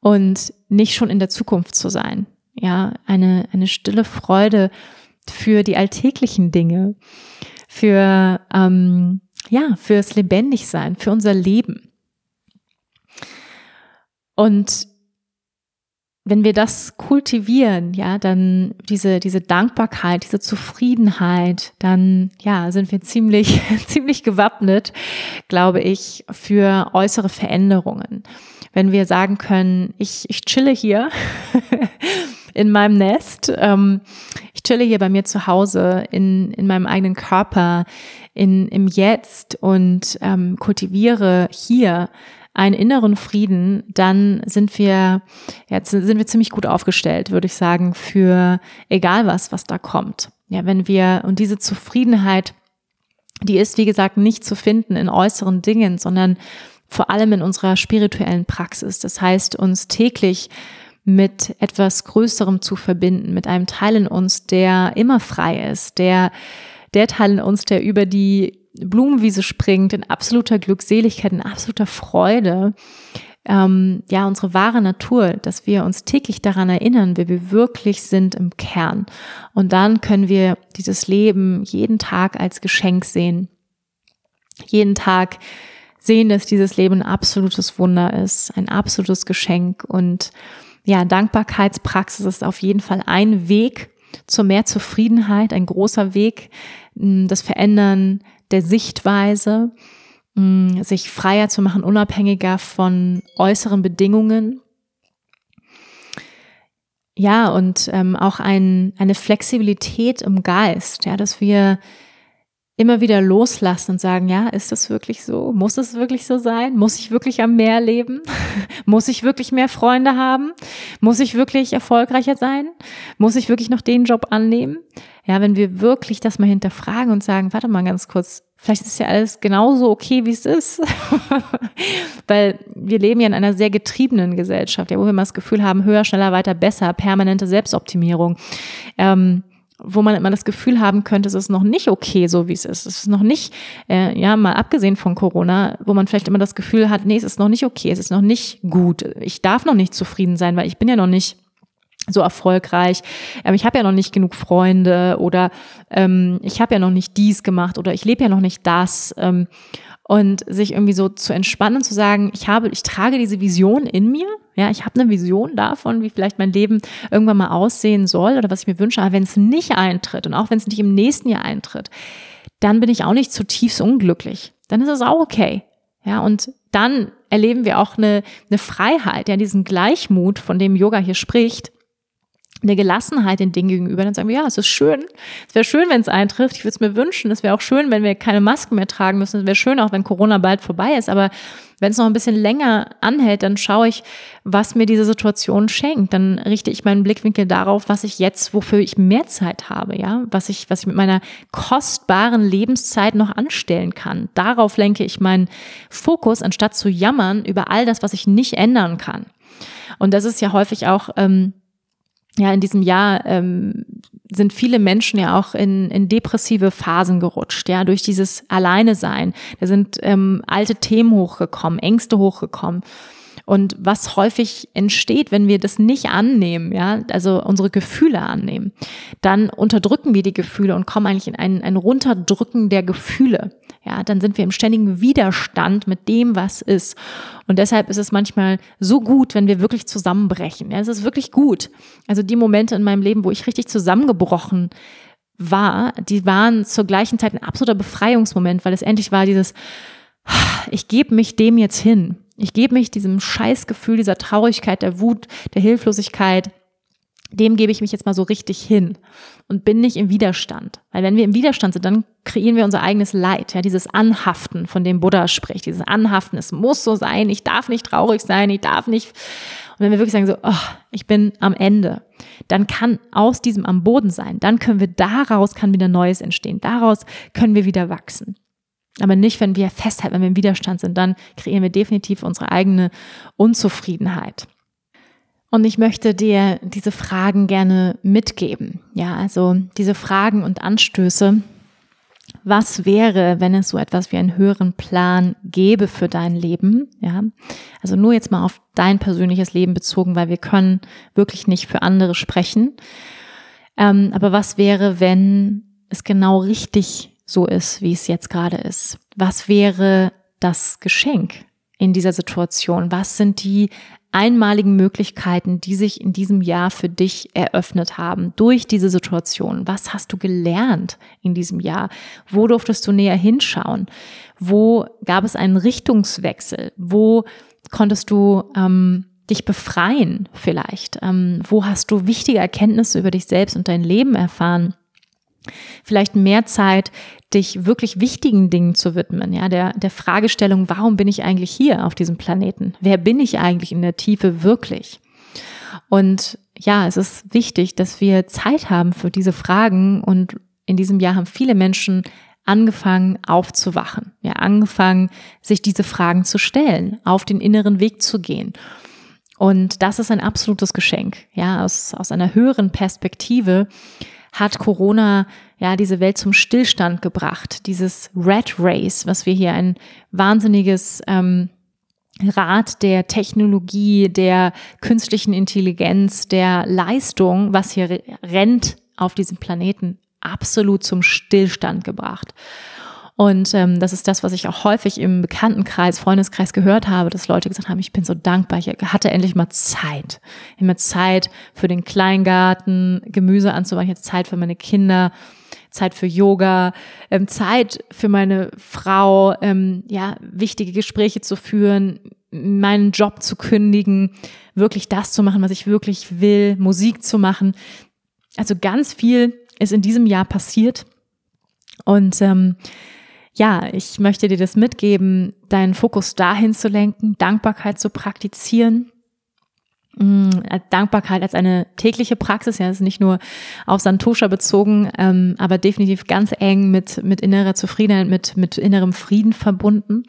und nicht schon in der Zukunft zu sein. Ja, eine, eine stille Freude für die alltäglichen Dinge, für, ähm, ja, fürs Lebendigsein, für unser Leben. Und wenn wir das kultivieren, ja, dann diese, diese Dankbarkeit, diese Zufriedenheit, dann, ja, sind wir ziemlich, ziemlich gewappnet, glaube ich, für äußere Veränderungen. Wenn wir sagen können, ich, ich chille hier in meinem Nest, ähm, ich chille hier bei mir zu Hause, in, in meinem eigenen Körper, in, im Jetzt und ähm, kultiviere hier einen inneren Frieden, dann sind wir, jetzt sind wir ziemlich gut aufgestellt, würde ich sagen, für egal was, was da kommt. Ja, wenn wir, und diese Zufriedenheit, die ist, wie gesagt, nicht zu finden in äußeren Dingen, sondern vor allem in unserer spirituellen Praxis. Das heißt, uns täglich mit etwas Größerem zu verbinden, mit einem Teil in uns, der immer frei ist, der, der Teil in uns, der über die Blumenwiese springt, in absoluter Glückseligkeit, in absoluter Freude, ähm, ja, unsere wahre Natur, dass wir uns täglich daran erinnern, wer wir wirklich sind im Kern. Und dann können wir dieses Leben jeden Tag als Geschenk sehen. Jeden Tag sehen, dass dieses Leben ein absolutes Wunder ist, ein absolutes Geschenk. Und ja, Dankbarkeitspraxis ist auf jeden Fall ein Weg zu mehr Zufriedenheit, ein großer Weg, das Verändern der Sichtweise, mh, sich freier zu machen, unabhängiger von äußeren Bedingungen. Ja, und ähm, auch ein, eine Flexibilität im Geist, ja, dass wir immer wieder loslassen und sagen, ja, ist das wirklich so? Muss es wirklich so sein? Muss ich wirklich am Meer leben? Muss ich wirklich mehr Freunde haben? Muss ich wirklich erfolgreicher sein? Muss ich wirklich noch den Job annehmen? Ja, wenn wir wirklich das mal hinterfragen und sagen, warte mal ganz kurz, vielleicht ist ja alles genauso okay, wie es ist. Weil wir leben ja in einer sehr getriebenen Gesellschaft, ja, wo wir immer das Gefühl haben, höher, schneller, weiter, besser, permanente Selbstoptimierung. Ähm, wo man immer das Gefühl haben könnte, es ist noch nicht okay, so wie es ist. Es ist noch nicht, äh, ja, mal abgesehen von Corona, wo man vielleicht immer das Gefühl hat, nee, es ist noch nicht okay, es ist noch nicht gut. Ich darf noch nicht zufrieden sein, weil ich bin ja noch nicht so erfolgreich. Ähm, ich habe ja noch nicht genug Freunde oder ähm, ich habe ja noch nicht dies gemacht oder ich lebe ja noch nicht das. Ähm, und sich irgendwie so zu entspannen und zu sagen, ich habe, ich trage diese Vision in mir, ja, ich habe eine Vision davon, wie vielleicht mein Leben irgendwann mal aussehen soll oder was ich mir wünsche, aber wenn es nicht eintritt und auch wenn es nicht im nächsten Jahr eintritt, dann bin ich auch nicht zutiefst unglücklich. Dann ist es auch okay. Ja, und dann erleben wir auch eine, eine Freiheit, ja, diesen Gleichmut, von dem Yoga hier spricht, eine Gelassenheit den Dingen gegenüber, dann sagen wir, ja, es ist schön. Es wäre schön, wenn es eintrifft. Ich würde es mir wünschen. Es wäre auch schön, wenn wir keine Masken mehr tragen müssen. Es wäre schön, auch wenn Corona bald vorbei ist. Aber wenn es noch ein bisschen länger anhält, dann schaue ich, was mir diese Situation schenkt. Dann richte ich meinen Blickwinkel darauf, was ich jetzt, wofür ich mehr Zeit habe, ja, was ich, was ich mit meiner kostbaren Lebenszeit noch anstellen kann. Darauf lenke ich meinen Fokus, anstatt zu jammern über all das, was ich nicht ändern kann. Und das ist ja häufig auch ähm, ja, in diesem Jahr ähm, sind viele Menschen ja auch in, in depressive Phasen gerutscht, ja, durch dieses Alleine sein. Da sind ähm, alte Themen hochgekommen, Ängste hochgekommen. Und was häufig entsteht, wenn wir das nicht annehmen, ja, also unsere Gefühle annehmen, dann unterdrücken wir die Gefühle und kommen eigentlich in ein, ein Runterdrücken der Gefühle. Ja, dann sind wir im ständigen Widerstand mit dem, was ist. Und deshalb ist es manchmal so gut, wenn wir wirklich zusammenbrechen. Ja, es ist wirklich gut. Also die Momente in meinem Leben, wo ich richtig zusammengebrochen war, die waren zur gleichen Zeit ein absoluter Befreiungsmoment, weil es endlich war dieses, ich gebe mich dem jetzt hin. Ich gebe mich diesem Scheißgefühl, dieser Traurigkeit, der Wut, der Hilflosigkeit, dem gebe ich mich jetzt mal so richtig hin und bin nicht im Widerstand. Weil wenn wir im Widerstand sind, dann kreieren wir unser eigenes Leid, ja, dieses Anhaften, von dem Buddha spricht, dieses Anhaften, es muss so sein, ich darf nicht traurig sein, ich darf nicht. Und wenn wir wirklich sagen so, oh, ich bin am Ende, dann kann aus diesem am Boden sein, dann können wir daraus kann wieder Neues entstehen, daraus können wir wieder wachsen. Aber nicht, wenn wir festhalten, wenn wir im Widerstand sind, dann kreieren wir definitiv unsere eigene Unzufriedenheit. Und ich möchte dir diese Fragen gerne mitgeben. Ja, also diese Fragen und Anstöße. Was wäre, wenn es so etwas wie einen höheren Plan gäbe für dein Leben? Ja, also nur jetzt mal auf dein persönliches Leben bezogen, weil wir können wirklich nicht für andere sprechen. Ähm, aber was wäre, wenn es genau richtig so ist, wie es jetzt gerade ist? Was wäre das Geschenk in dieser Situation? Was sind die einmaligen Möglichkeiten, die sich in diesem Jahr für dich eröffnet haben durch diese Situation? Was hast du gelernt in diesem Jahr? Wo durftest du näher hinschauen? Wo gab es einen Richtungswechsel? Wo konntest du ähm, dich befreien vielleicht? Ähm, wo hast du wichtige Erkenntnisse über dich selbst und dein Leben erfahren? vielleicht mehr Zeit, dich wirklich wichtigen Dingen zu widmen, ja, der, der Fragestellung, warum bin ich eigentlich hier auf diesem Planeten? Wer bin ich eigentlich in der Tiefe wirklich? Und ja, es ist wichtig, dass wir Zeit haben für diese Fragen und in diesem Jahr haben viele Menschen angefangen aufzuwachen, ja, angefangen, sich diese Fragen zu stellen, auf den inneren Weg zu gehen. Und das ist ein absolutes Geschenk, ja, aus, aus einer höheren Perspektive hat Corona ja diese Welt zum Stillstand gebracht. Dieses Red Race, was wir hier ein wahnsinniges ähm, Rad der Technologie, der künstlichen Intelligenz, der Leistung, was hier rennt auf diesem Planeten, absolut zum Stillstand gebracht. Und ähm, das ist das, was ich auch häufig im Bekanntenkreis, Freundeskreis gehört habe, dass Leute gesagt haben, ich bin so dankbar, ich hatte endlich mal Zeit. Immer Zeit für den Kleingarten, Gemüse anzubauen, jetzt Zeit für meine Kinder, Zeit für Yoga, ähm, Zeit für meine Frau, ähm, ja, wichtige Gespräche zu führen, meinen Job zu kündigen, wirklich das zu machen, was ich wirklich will, Musik zu machen. Also ganz viel ist in diesem Jahr passiert. Und ähm, ja, ich möchte dir das mitgeben, deinen Fokus dahin zu lenken, Dankbarkeit zu praktizieren. Mm, Dankbarkeit als eine tägliche Praxis, ja, ist nicht nur auf Santosha bezogen, ähm, aber definitiv ganz eng mit, mit innerer Zufriedenheit, mit, mit innerem Frieden verbunden.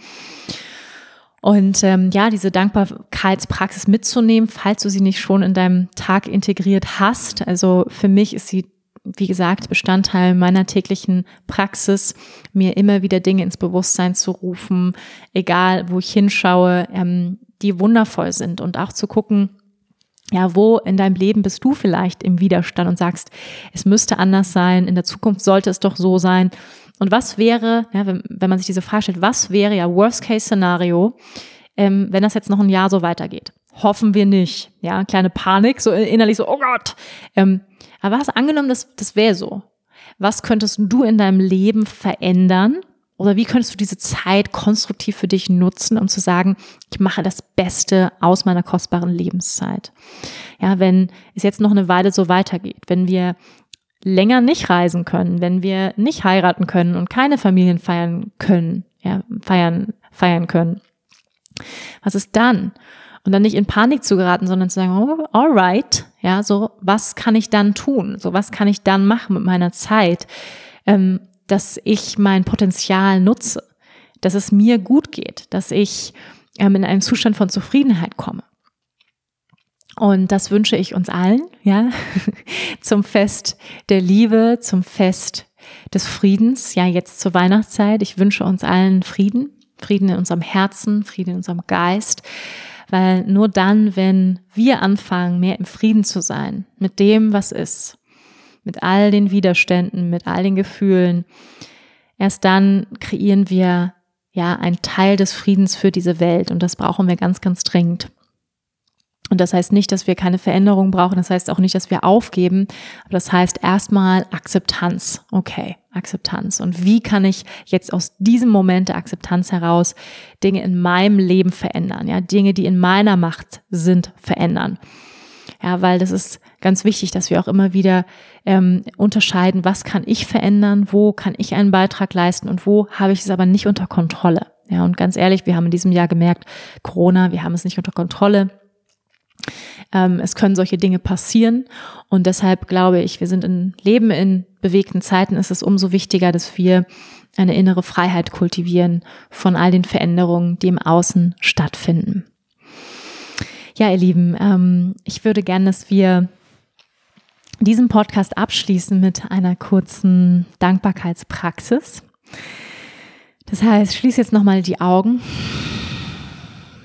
Und ähm, ja, diese Dankbarkeitspraxis mitzunehmen, falls du sie nicht schon in deinem Tag integriert hast. Also für mich ist sie, wie gesagt, Bestandteil meiner täglichen Praxis, mir immer wieder Dinge ins Bewusstsein zu rufen, egal wo ich hinschaue, ähm, die wundervoll sind und auch zu gucken, ja, wo in deinem Leben bist du vielleicht im Widerstand und sagst, es müsste anders sein, in der Zukunft sollte es doch so sein. Und was wäre, ja, wenn, wenn man sich diese Frage stellt, was wäre ja Worst-Case-Szenario, ähm, wenn das jetzt noch ein Jahr so weitergeht? Hoffen wir nicht. Ja, kleine Panik, so innerlich so, oh Gott. Ähm, aber was angenommen, das, das wäre so. Was könntest du in deinem Leben verändern? Oder wie könntest du diese Zeit konstruktiv für dich nutzen, um zu sagen, ich mache das Beste aus meiner kostbaren Lebenszeit? Ja, wenn es jetzt noch eine Weile so weitergeht, wenn wir länger nicht reisen können, wenn wir nicht heiraten können und keine Familien feiern können, ja, feiern, feiern können. Was ist dann? Und dann nicht in Panik zu geraten, sondern zu sagen, oh, alright, ja, so, was kann ich dann tun? So, was kann ich dann machen mit meiner Zeit, ähm, dass ich mein Potenzial nutze, dass es mir gut geht, dass ich ähm, in einen Zustand von Zufriedenheit komme. Und das wünsche ich uns allen, ja, zum Fest der Liebe, zum Fest des Friedens, ja, jetzt zur Weihnachtszeit. Ich wünsche uns allen Frieden, Frieden in unserem Herzen, Frieden in unserem Geist, weil nur dann, wenn wir anfangen, mehr im Frieden zu sein, mit dem, was ist, mit all den Widerständen, mit all den Gefühlen, erst dann kreieren wir ja einen Teil des Friedens für diese Welt und das brauchen wir ganz, ganz dringend. Und das heißt nicht, dass wir keine Veränderung brauchen. Das heißt auch nicht, dass wir aufgeben. Aber das heißt erstmal Akzeptanz. Okay, Akzeptanz. Und wie kann ich jetzt aus diesem Moment der Akzeptanz heraus Dinge in meinem Leben verändern? Ja, Dinge, die in meiner Macht sind, verändern. Ja, weil das ist ganz wichtig, dass wir auch immer wieder ähm, unterscheiden, was kann ich verändern, wo kann ich einen Beitrag leisten und wo habe ich es aber nicht unter Kontrolle. Ja, und ganz ehrlich, wir haben in diesem Jahr gemerkt, Corona, wir haben es nicht unter Kontrolle ähm, es können solche Dinge passieren und deshalb glaube ich, wir sind in Leben in bewegten Zeiten, ist es umso wichtiger, dass wir eine innere Freiheit kultivieren von all den Veränderungen, die im Außen stattfinden. Ja, ihr Lieben, ähm, ich würde gerne, dass wir diesen Podcast abschließen mit einer kurzen Dankbarkeitspraxis. Das heißt, schließe jetzt nochmal die Augen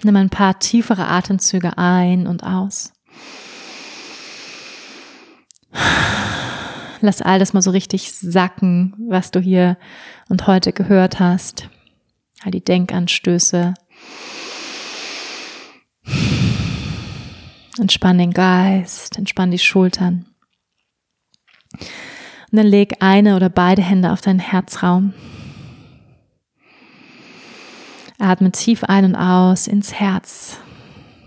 Nimm ein paar tiefere Atemzüge ein und aus. Lass all das mal so richtig sacken, was du hier und heute gehört hast. All die Denkanstöße. Entspann den Geist, entspann die Schultern. Und dann leg eine oder beide Hände auf deinen Herzraum. Atme tief ein und aus ins Herz.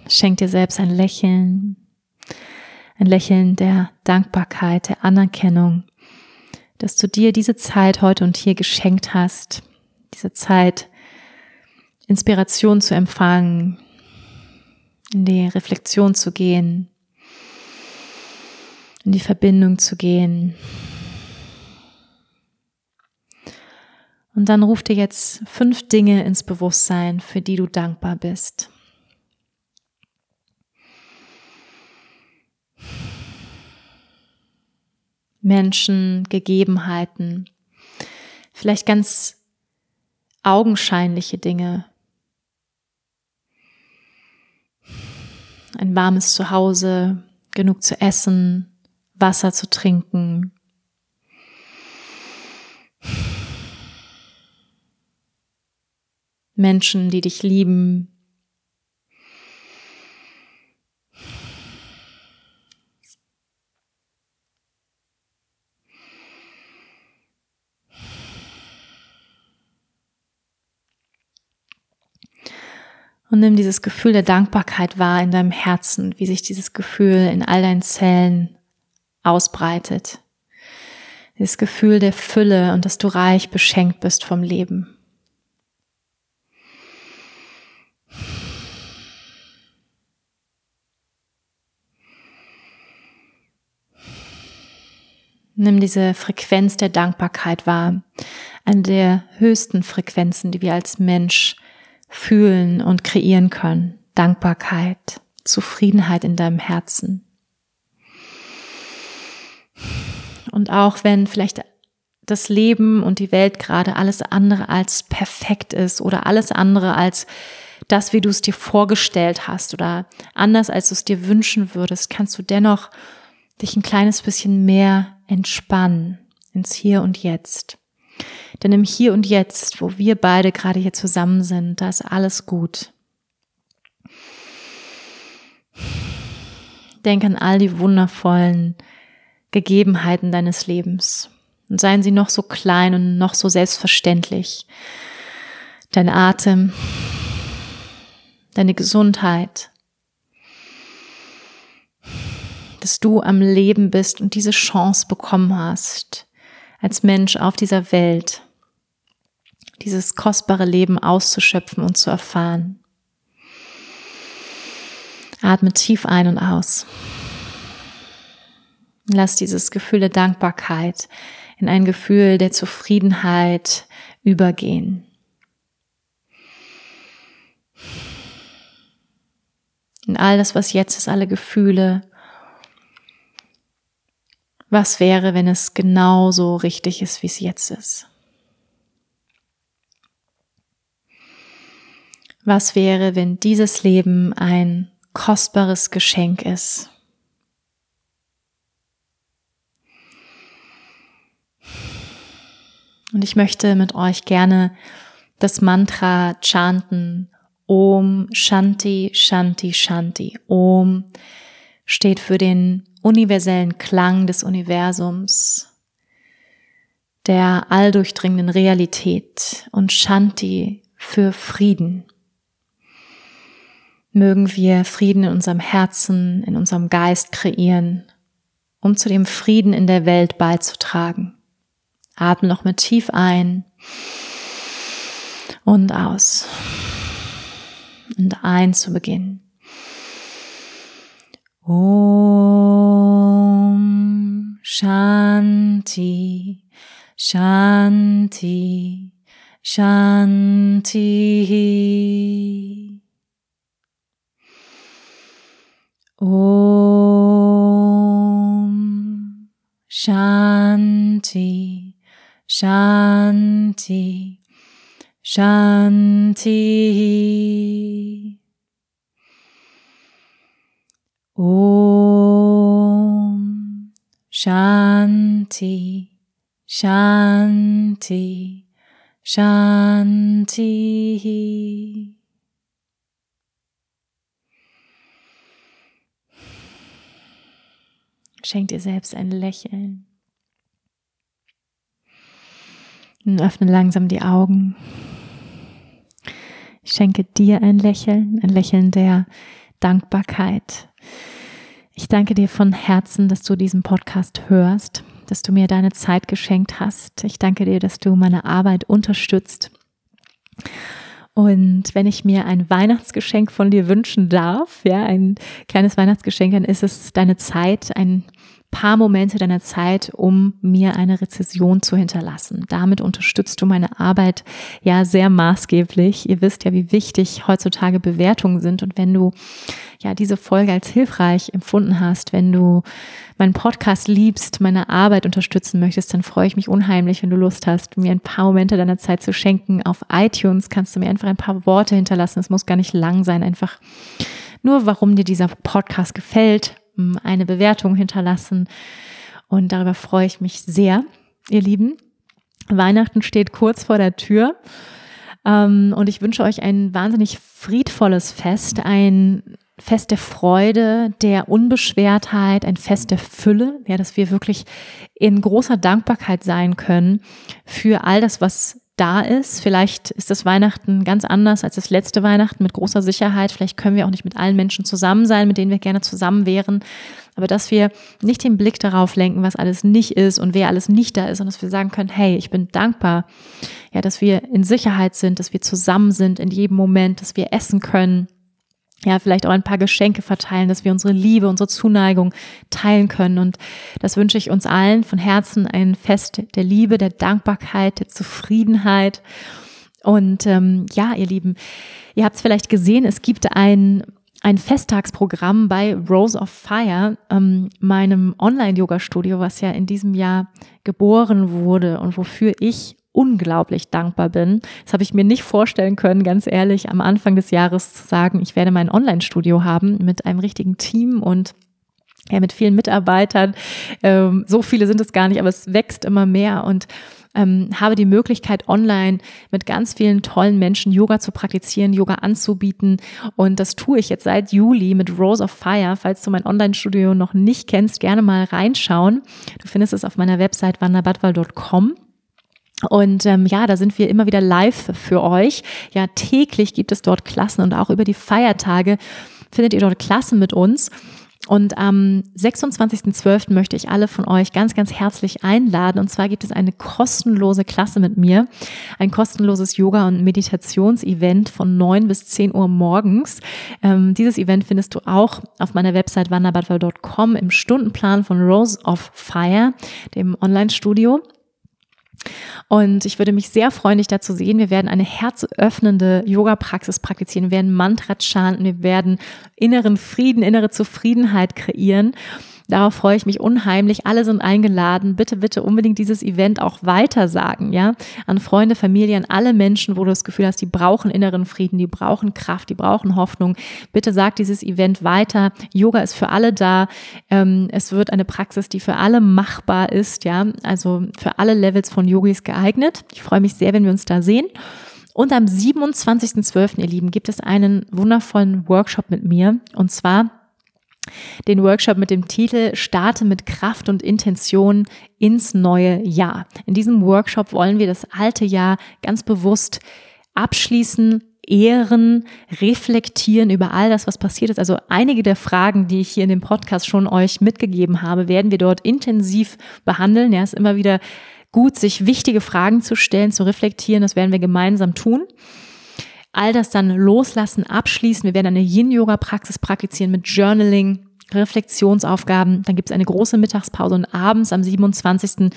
Schenk dir selbst ein Lächeln, ein Lächeln der Dankbarkeit, der Anerkennung, dass du dir diese Zeit heute und hier geschenkt hast, diese Zeit Inspiration zu empfangen, in die Reflexion zu gehen, in die Verbindung zu gehen, Und dann ruf dir jetzt fünf Dinge ins Bewusstsein, für die du dankbar bist. Menschen, Gegebenheiten, vielleicht ganz augenscheinliche Dinge. Ein warmes Zuhause, genug zu essen, Wasser zu trinken, Menschen, die dich lieben. Und nimm dieses Gefühl der Dankbarkeit wahr in deinem Herzen, wie sich dieses Gefühl in all deinen Zellen ausbreitet. Dieses Gefühl der Fülle und dass du reich beschenkt bist vom Leben. Nimm diese Frequenz der Dankbarkeit wahr, eine der höchsten Frequenzen, die wir als Mensch fühlen und kreieren können. Dankbarkeit, Zufriedenheit in deinem Herzen. Und auch wenn vielleicht das Leben und die Welt gerade alles andere als perfekt ist oder alles andere als das, wie du es dir vorgestellt hast oder anders als du es dir wünschen würdest, kannst du dennoch dich ein kleines bisschen mehr entspannen ins Hier und Jetzt. Denn im Hier und Jetzt, wo wir beide gerade hier zusammen sind, da ist alles gut. Denk an all die wundervollen Gegebenheiten deines Lebens. Und seien sie noch so klein und noch so selbstverständlich. Dein Atem, deine Gesundheit, dass du am Leben bist und diese Chance bekommen hast, als Mensch auf dieser Welt, dieses kostbare Leben auszuschöpfen und zu erfahren. Atme tief ein und aus. Lass dieses Gefühl der Dankbarkeit in ein Gefühl der Zufriedenheit übergehen. In all das, was jetzt ist, alle Gefühle, was wäre, wenn es genauso richtig ist, wie es jetzt ist? Was wäre, wenn dieses Leben ein kostbares Geschenk ist? Und ich möchte mit euch gerne das Mantra chanten. Om Shanti Shanti Shanti. Om steht für den universellen Klang des Universums, der alldurchdringenden Realität und Shanti für Frieden. Mögen wir Frieden in unserem Herzen, in unserem Geist kreieren, um zu dem Frieden in der Welt beizutragen. Atme noch mit tief ein und aus. Und ein zu Beginn. Om Shanti Shanti Shanti Om Shanti Shanti Shanti Om Shanti Shanti Shanti Schenk dir selbst ein Lächeln. Und öffne langsam die Augen. Ich schenke dir ein Lächeln, ein Lächeln der Dankbarkeit. Ich danke dir von Herzen, dass du diesen Podcast hörst, dass du mir deine Zeit geschenkt hast. Ich danke dir, dass du meine Arbeit unterstützt. Und wenn ich mir ein Weihnachtsgeschenk von dir wünschen darf, ja, ein kleines Weihnachtsgeschenk, dann ist es deine Zeit, ein paar Momente deiner Zeit, um mir eine Rezession zu hinterlassen. Damit unterstützt du meine Arbeit ja sehr maßgeblich. Ihr wisst ja, wie wichtig heutzutage Bewertungen sind. Und wenn du ja diese Folge als hilfreich empfunden hast, wenn du meinen Podcast liebst, meine Arbeit unterstützen möchtest, dann freue ich mich unheimlich, wenn du Lust hast, mir ein paar Momente deiner Zeit zu schenken. Auf iTunes kannst du mir einfach ein paar Worte hinterlassen. Es muss gar nicht lang sein, einfach nur, warum dir dieser Podcast gefällt eine Bewertung hinterlassen. Und darüber freue ich mich sehr, ihr Lieben. Weihnachten steht kurz vor der Tür. Ähm, und ich wünsche euch ein wahnsinnig friedvolles Fest, ein Fest der Freude, der Unbeschwertheit, ein Fest der Fülle, ja, dass wir wirklich in großer Dankbarkeit sein können für all das, was da ist. Vielleicht ist das Weihnachten ganz anders als das letzte Weihnachten mit großer Sicherheit. Vielleicht können wir auch nicht mit allen Menschen zusammen sein, mit denen wir gerne zusammen wären. Aber dass wir nicht den Blick darauf lenken, was alles nicht ist und wer alles nicht da ist, und dass wir sagen können, hey, ich bin dankbar, ja, dass wir in Sicherheit sind, dass wir zusammen sind in jedem Moment, dass wir essen können, ja, vielleicht auch ein paar Geschenke verteilen, dass wir unsere Liebe, unsere Zuneigung teilen können. Und das wünsche ich uns allen von Herzen ein Fest der Liebe, der Dankbarkeit, der Zufriedenheit. Und ähm, ja, ihr Lieben, ihr habt es vielleicht gesehen, es gibt ein ein Festtagsprogramm bei Rose of Fire, ähm, meinem Online-Yoga-Studio, was ja in diesem Jahr geboren wurde und wofür ich unglaublich dankbar bin. Das habe ich mir nicht vorstellen können, ganz ehrlich, am Anfang des Jahres zu sagen, ich werde mein Online-Studio haben mit einem richtigen Team und ja, mit vielen Mitarbeitern. Ähm, so viele sind es gar nicht, aber es wächst immer mehr und ähm, habe die Möglichkeit, online mit ganz vielen tollen Menschen Yoga zu praktizieren, Yoga anzubieten. Und das tue ich jetzt seit Juli mit Rose of Fire. Falls du mein Online-Studio noch nicht kennst, gerne mal reinschauen. Du findest es auf meiner Website wanderbadwal.com. Und ähm, ja, da sind wir immer wieder live für euch. Ja, täglich gibt es dort Klassen und auch über die Feiertage findet ihr dort Klassen mit uns. Und am 26.12. möchte ich alle von euch ganz, ganz herzlich einladen. Und zwar gibt es eine kostenlose Klasse mit mir, ein kostenloses Yoga- und Meditationsevent von 9 bis 10 Uhr morgens. Ähm, dieses Event findest du auch auf meiner Website wanderbadwal.com im Stundenplan von Rose of Fire, dem Online-Studio. Und ich würde mich sehr freuen, dich da zu sehen. Wir werden eine herzöffnende Yoga-Praxis praktizieren. Wir werden Mantra chanten. Wir werden inneren Frieden, innere Zufriedenheit kreieren. Darauf freue ich mich unheimlich. Alle sind eingeladen. Bitte, bitte unbedingt dieses Event auch weitersagen, ja? An Freunde, Familie, an alle Menschen, wo du das Gefühl hast, die brauchen inneren Frieden, die brauchen Kraft, die brauchen Hoffnung. Bitte sag dieses Event weiter. Yoga ist für alle da. Ähm, es wird eine Praxis, die für alle machbar ist, ja? Also für alle Levels von Yogis geeignet. Ich freue mich sehr, wenn wir uns da sehen. Und am 27.12., ihr Lieben, gibt es einen wundervollen Workshop mit mir. Und zwar den Workshop mit dem Titel Starte mit Kraft und Intention ins neue Jahr. In diesem Workshop wollen wir das alte Jahr ganz bewusst abschließen, ehren, reflektieren über all das, was passiert ist. Also einige der Fragen, die ich hier in dem Podcast schon euch mitgegeben habe, werden wir dort intensiv behandeln. Ja, es ist immer wieder gut, sich wichtige Fragen zu stellen, zu reflektieren. Das werden wir gemeinsam tun all das dann loslassen, abschließen. Wir werden eine Yin-Yoga-Praxis praktizieren mit Journaling, Reflexionsaufgaben. Dann gibt es eine große Mittagspause und abends am 27.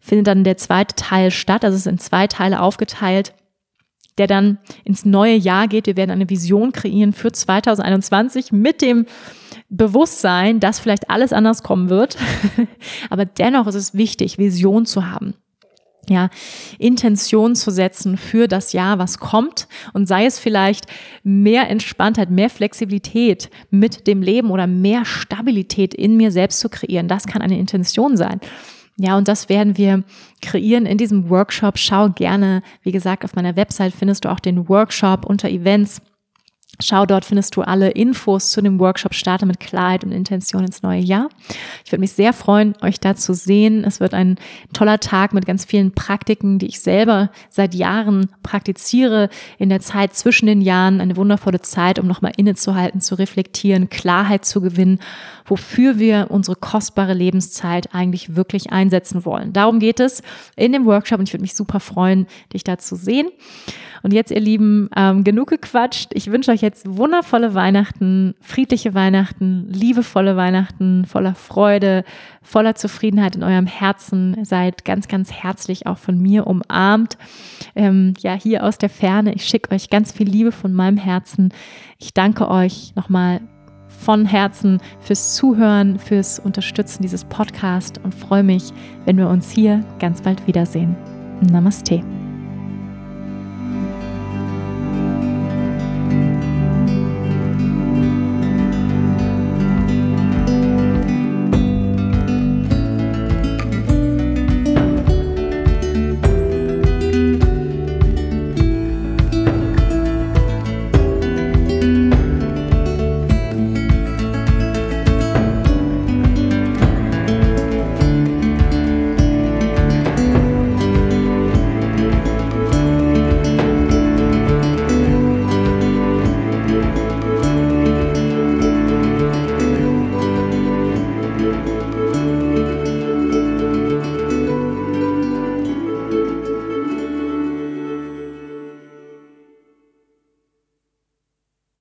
findet dann der zweite Teil statt. Also es ist in zwei Teile aufgeteilt der dann ins neue Jahr geht. Wir werden eine Vision kreieren für 2021 mit dem Bewusstsein, dass vielleicht alles anders kommen wird. Aber dennoch ist es wichtig, Vision zu haben ja, Intention zu setzen für das Jahr, was kommt und sei es vielleicht mehr Entspanntheit, mehr Flexibilität mit dem Leben oder mehr Stabilität in mir selbst zu kreieren. Das kann eine Intention sein. Ja, und das werden wir kreieren in diesem Workshop. Schau gerne, wie gesagt, auf meiner Website findest du auch den Workshop unter Events Schau, dort findest du alle Infos zu dem Workshop Starte mit Klarheit und Intention ins neue Jahr. Ich würde mich sehr freuen, euch da zu sehen. Es wird ein toller Tag mit ganz vielen Praktiken, die ich selber seit Jahren praktiziere. In der Zeit zwischen den Jahren eine wundervolle Zeit, um nochmal innezuhalten, zu reflektieren, Klarheit zu gewinnen, wofür wir unsere kostbare Lebenszeit eigentlich wirklich einsetzen wollen. Darum geht es in dem Workshop und ich würde mich super freuen, dich da zu sehen. Und jetzt, ihr Lieben, ähm, genug gequatscht. Ich wünsche euch jetzt wundervolle Weihnachten, friedliche Weihnachten, liebevolle Weihnachten, voller Freude, voller Zufriedenheit in eurem Herzen. Seid ganz, ganz herzlich auch von mir umarmt. Ähm, ja, hier aus der Ferne. Ich schicke euch ganz viel Liebe von meinem Herzen. Ich danke euch nochmal von Herzen fürs Zuhören, fürs Unterstützen dieses Podcasts und freue mich, wenn wir uns hier ganz bald wiedersehen. Namaste.